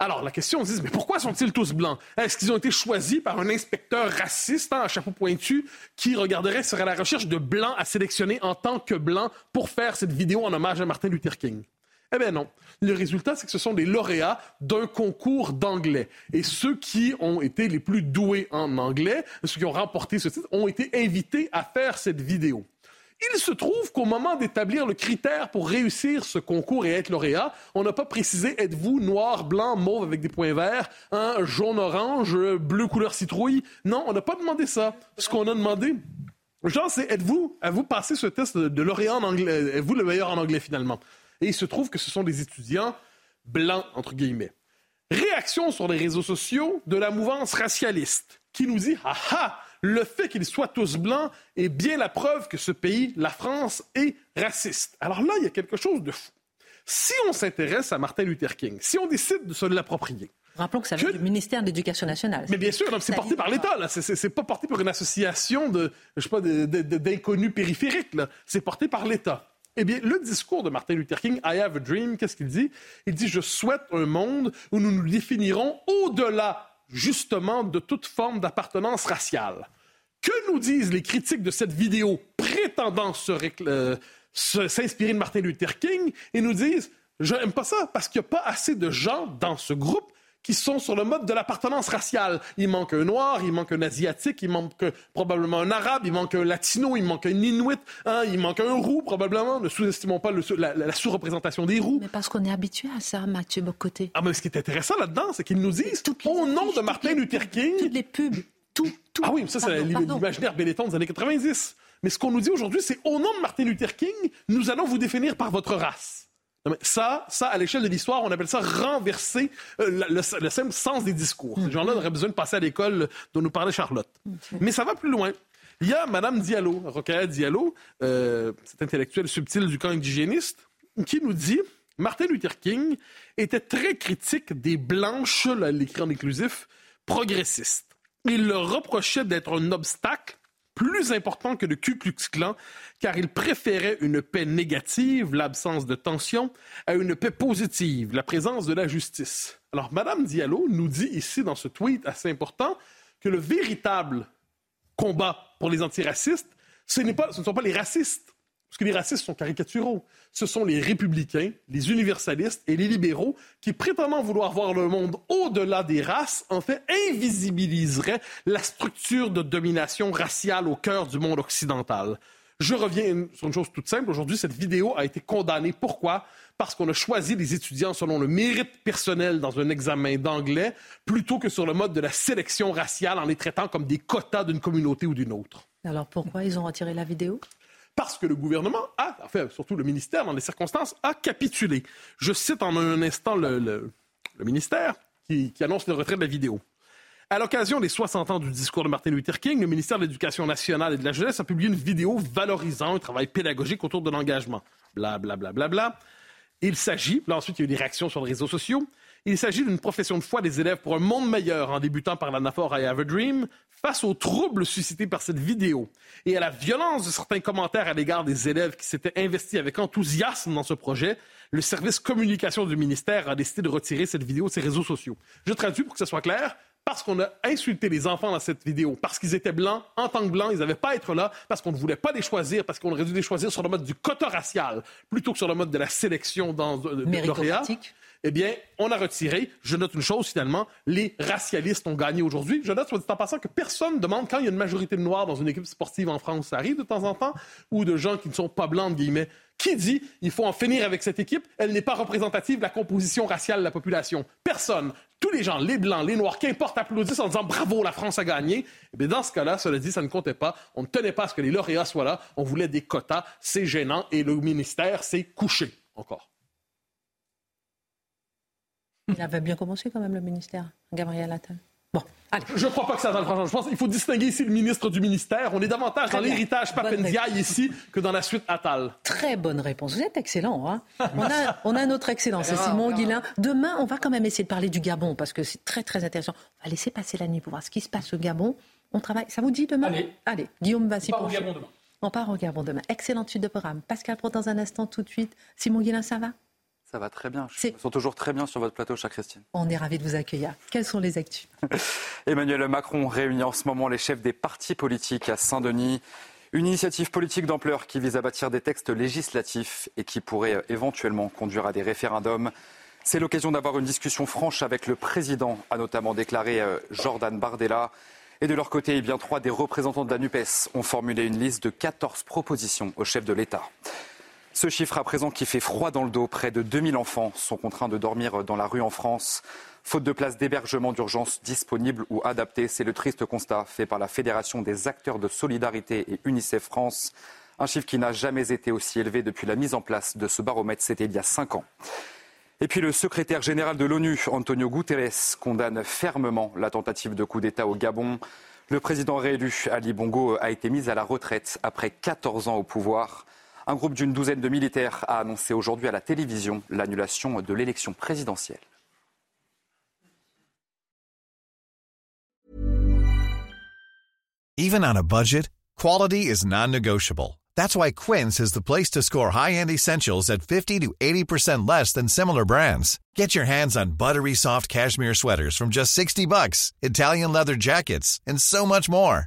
Alors, la question, on se dit, mais pourquoi sont-ils tous blancs? Est-ce qu'ils ont été choisis par un inspecteur raciste, hein, à chapeau pointu, qui regarderait, serait à la recherche de blancs à sélectionner en tant que blancs pour faire cette vidéo en hommage à Martin Luther King? Eh bien non. Le résultat, c'est que ce sont des lauréats d'un concours d'anglais. Et ceux qui ont été les plus doués en anglais, ceux qui ont remporté ce titre, ont été invités à faire cette vidéo. Il se trouve qu'au moment d'établir le critère pour réussir ce concours et être lauréat, on n'a pas précisé êtes-vous noir, blanc, mauve avec des points verts, hein, jaune, orange, bleu couleur citrouille? Non, on n'a pas demandé ça. Ce qu'on a demandé, genre, c'est êtes-vous, avez-vous passé ce test de lauréat en anglais, êtes-vous le meilleur en anglais finalement? Et il se trouve que ce sont des étudiants blancs, entre guillemets. Réaction sur les réseaux sociaux de la mouvance racialiste qui nous dit Ah ah, le fait qu'ils soient tous blancs est bien la preuve que ce pays, la France, est raciste. Alors là, il y a quelque chose de fou. Si on s'intéresse à Martin Luther King, si on décide de se l'approprier, Rappelons que ça vient du ministère de l'Éducation nationale. Mais bien sûr, c'est porté par l'État. C'est pas porté par une association de, je sais pas, d'inconnus périphériques. C'est porté par l'État. Eh bien, le discours de Martin Luther King, I have a dream, qu'est-ce qu'il dit? Il dit, je souhaite un monde où nous nous définirons au-delà, justement, de toute forme d'appartenance raciale. Que nous disent les critiques de cette vidéo prétendant euh, s'inspirer de Martin Luther King et nous disent, je n'aime pas ça parce qu'il n'y a pas assez de gens dans ce groupe qui sont sur le mode de l'appartenance raciale. Il manque un noir, il manque un asiatique, il manque probablement un arabe, il manque un latino, il manque un inuit, hein, il manque un roux probablement. Ne sous-estimons pas la, sous-représentation des roux. Mais parce qu'on est habitué à ça, Mathieu Bocoté. Ah, mais ce qui est intéressant là-dedans, c'est qu'ils nous disent, au nom de Martin Luther King... Toutes les pubs, tout, tout. Ah oui, ça c'est l'imaginaire Benetton des années 90. Mais ce qu'on nous dit aujourd'hui, c'est au nom de Martin Luther King, nous allons vous définir par votre race. Ça, ça, à l'échelle de l'histoire, on appelle ça renverser euh, le, simple sens des discours. Ces gens-là auraient besoin de passer à l'école dont nous parlait Charlotte. Mais ça va plus loin. Il y a Mme Diallo, Rokhaya Diallo, euh, cette intellectuelle subtile du camp indigéniste, qui nous dit Martin Luther King était très critique des blanches, l'écrit en inclusif, progressistes. Il leur reprochait d'être un obstacle plus important que le Ku Klux Klan, car il préférait une paix négative, l'absence de tension, à une paix positive, la présence de la justice. Alors, Mme Diallo nous dit ici, dans ce tweet assez important, que le véritable combat pour les antiracistes, ce ne sont pas les racistes, parce que les racistes sont caricaturaux. Ce sont les républicains, les universalistes et les libéraux qui, prétendant vouloir voir le monde au-delà des races, en fait, invisibiliseraient la structure de domination raciale au cœur du monde occidental. Je reviens sur une chose toute simple. Aujourd'hui, cette vidéo a été condamnée. Pourquoi? Parce qu'on a choisi les étudiants selon le mérite personnel dans un examen d'anglais plutôt que sur le mode de la sélection raciale en les traitant comme des quotas d'une communauté ou d'une autre. Alors pourquoi ils ont retiré la vidéo? Parce que le gouvernement a, enfin surtout le ministère dans les circonstances, a capitulé. Je cite en un instant le, ministère qui, annonce le retrait de la vidéo. À l'occasion des 60 ans du discours de Martin Luther King, le ministère de l'Éducation nationale et de la jeunesse a publié une vidéo valorisant un travail pédagogique autour de l'engagement. Bla, bla, bla, bla, bla. Il s'agit, là ensuite il y a eu des réactions sur les réseaux sociaux, il s'agit d'une profession de foi des élèves pour un monde meilleur en débutant par l'anaphore I Have a Dream, face aux troubles suscités par cette vidéo et à la violence de certains commentaires à l'égard des élèves qui s'étaient investis avec enthousiasme dans ce projet, le service communication du ministère a décidé de retirer cette vidéo de ses réseaux sociaux. Je traduis pour que ce soit clair parce qu'on a insulté les enfants dans cette vidéo, parce qu'ils étaient blancs, en tant que blancs, ils n'avaient pas à être là, parce qu'on ne voulait pas les choisir, parce qu'on aurait dû les choisir sur le mode du quota racial, plutôt que sur le mode de la sélection dans de, eh bien, on a retiré. Je note une chose, finalement, les racialistes ont gagné aujourd'hui. Je note, soit dit en passant, que personne ne demande quand il y a une majorité de Noirs dans une équipe sportive en France, ça arrive de temps en temps, ou de gens qui ne sont pas blancs, guillemets. Qui dit il faut en finir avec cette équipe? Elle n'est pas représentative de la composition raciale de la population. Personne. Tous les gens, les blancs, les noirs, qu'importe, applaudissent en disant bravo, la France a gagné. Eh bien, dans ce cas-là, cela dit, ça ne comptait pas. On ne tenait pas à ce que les lauréats soient là. On voulait des quotas. C'est gênant. Et le ministère s'est couché encore. Il avait bien commencé quand même le ministère, Gabriel Attal. Bon, allez. Je ne crois pas que ça va le Je pense qu'il faut distinguer ici le ministre du ministère. On est davantage dans l'héritage Papendiaï ici que dans la suite Attal. Très bonne réponse. Vous êtes excellent. Hein on, a, on a notre excellent, c'est Simon Guillain. Demain, on va quand même essayer de parler du Gabon parce que c'est très très intéressant. On va laisser passer la nuit pour voir ce qui se passe au Gabon. On travaille. Ça vous dit demain? Allez. Allez. Guillaume Bassi. On part au Gabon demain. On part au Gabon demain. Excellente suite de programme. Pascal pour dans un instant tout de suite. Simon Guillain, ça va? Ça va très bien. Je me sens toujours très bien sur votre plateau, chère Christine. On est ravis de vous accueillir. Quelles sont les actus? Emmanuel Macron réunit en ce moment les chefs des partis politiques à Saint-Denis. Une initiative politique d'ampleur qui vise à bâtir des textes législatifs et qui pourrait euh, éventuellement conduire à des référendums. C'est l'occasion d'avoir une discussion franche avec le président, a notamment déclaré euh, Jordan Bardella. Et de leur côté, eh bien, trois des représentants de la NUPES ont formulé une liste de 14 propositions au chef de l'État. Ce chiffre à présent qui fait froid dans le dos, près de 2000 enfants sont contraints de dormir dans la rue en France. Faute de places d'hébergement d'urgence disponibles ou adaptées, c'est le triste constat fait par la Fédération des acteurs de solidarité et UNICEF France. Un chiffre qui n'a jamais été aussi élevé depuis la mise en place de ce baromètre, c'était il y a cinq ans. Et puis le secrétaire général de l'ONU, Antonio Guterres, condamne fermement la tentative de coup d'État au Gabon. Le président réélu, Ali Bongo, a été mis à la retraite après 14 ans au pouvoir. Un groupe d'une douzaine de militaires a annoncé aujourd'hui à la télévision l'annulation de l'élection présidentielle. Even on a budget, quality is non-negotiable. That's why Quince is the place to score high-end essentials at 50 to 80% less than similar brands. Get your hands on buttery soft cashmere sweaters from just 60 bucks, Italian leather jackets, and so much more.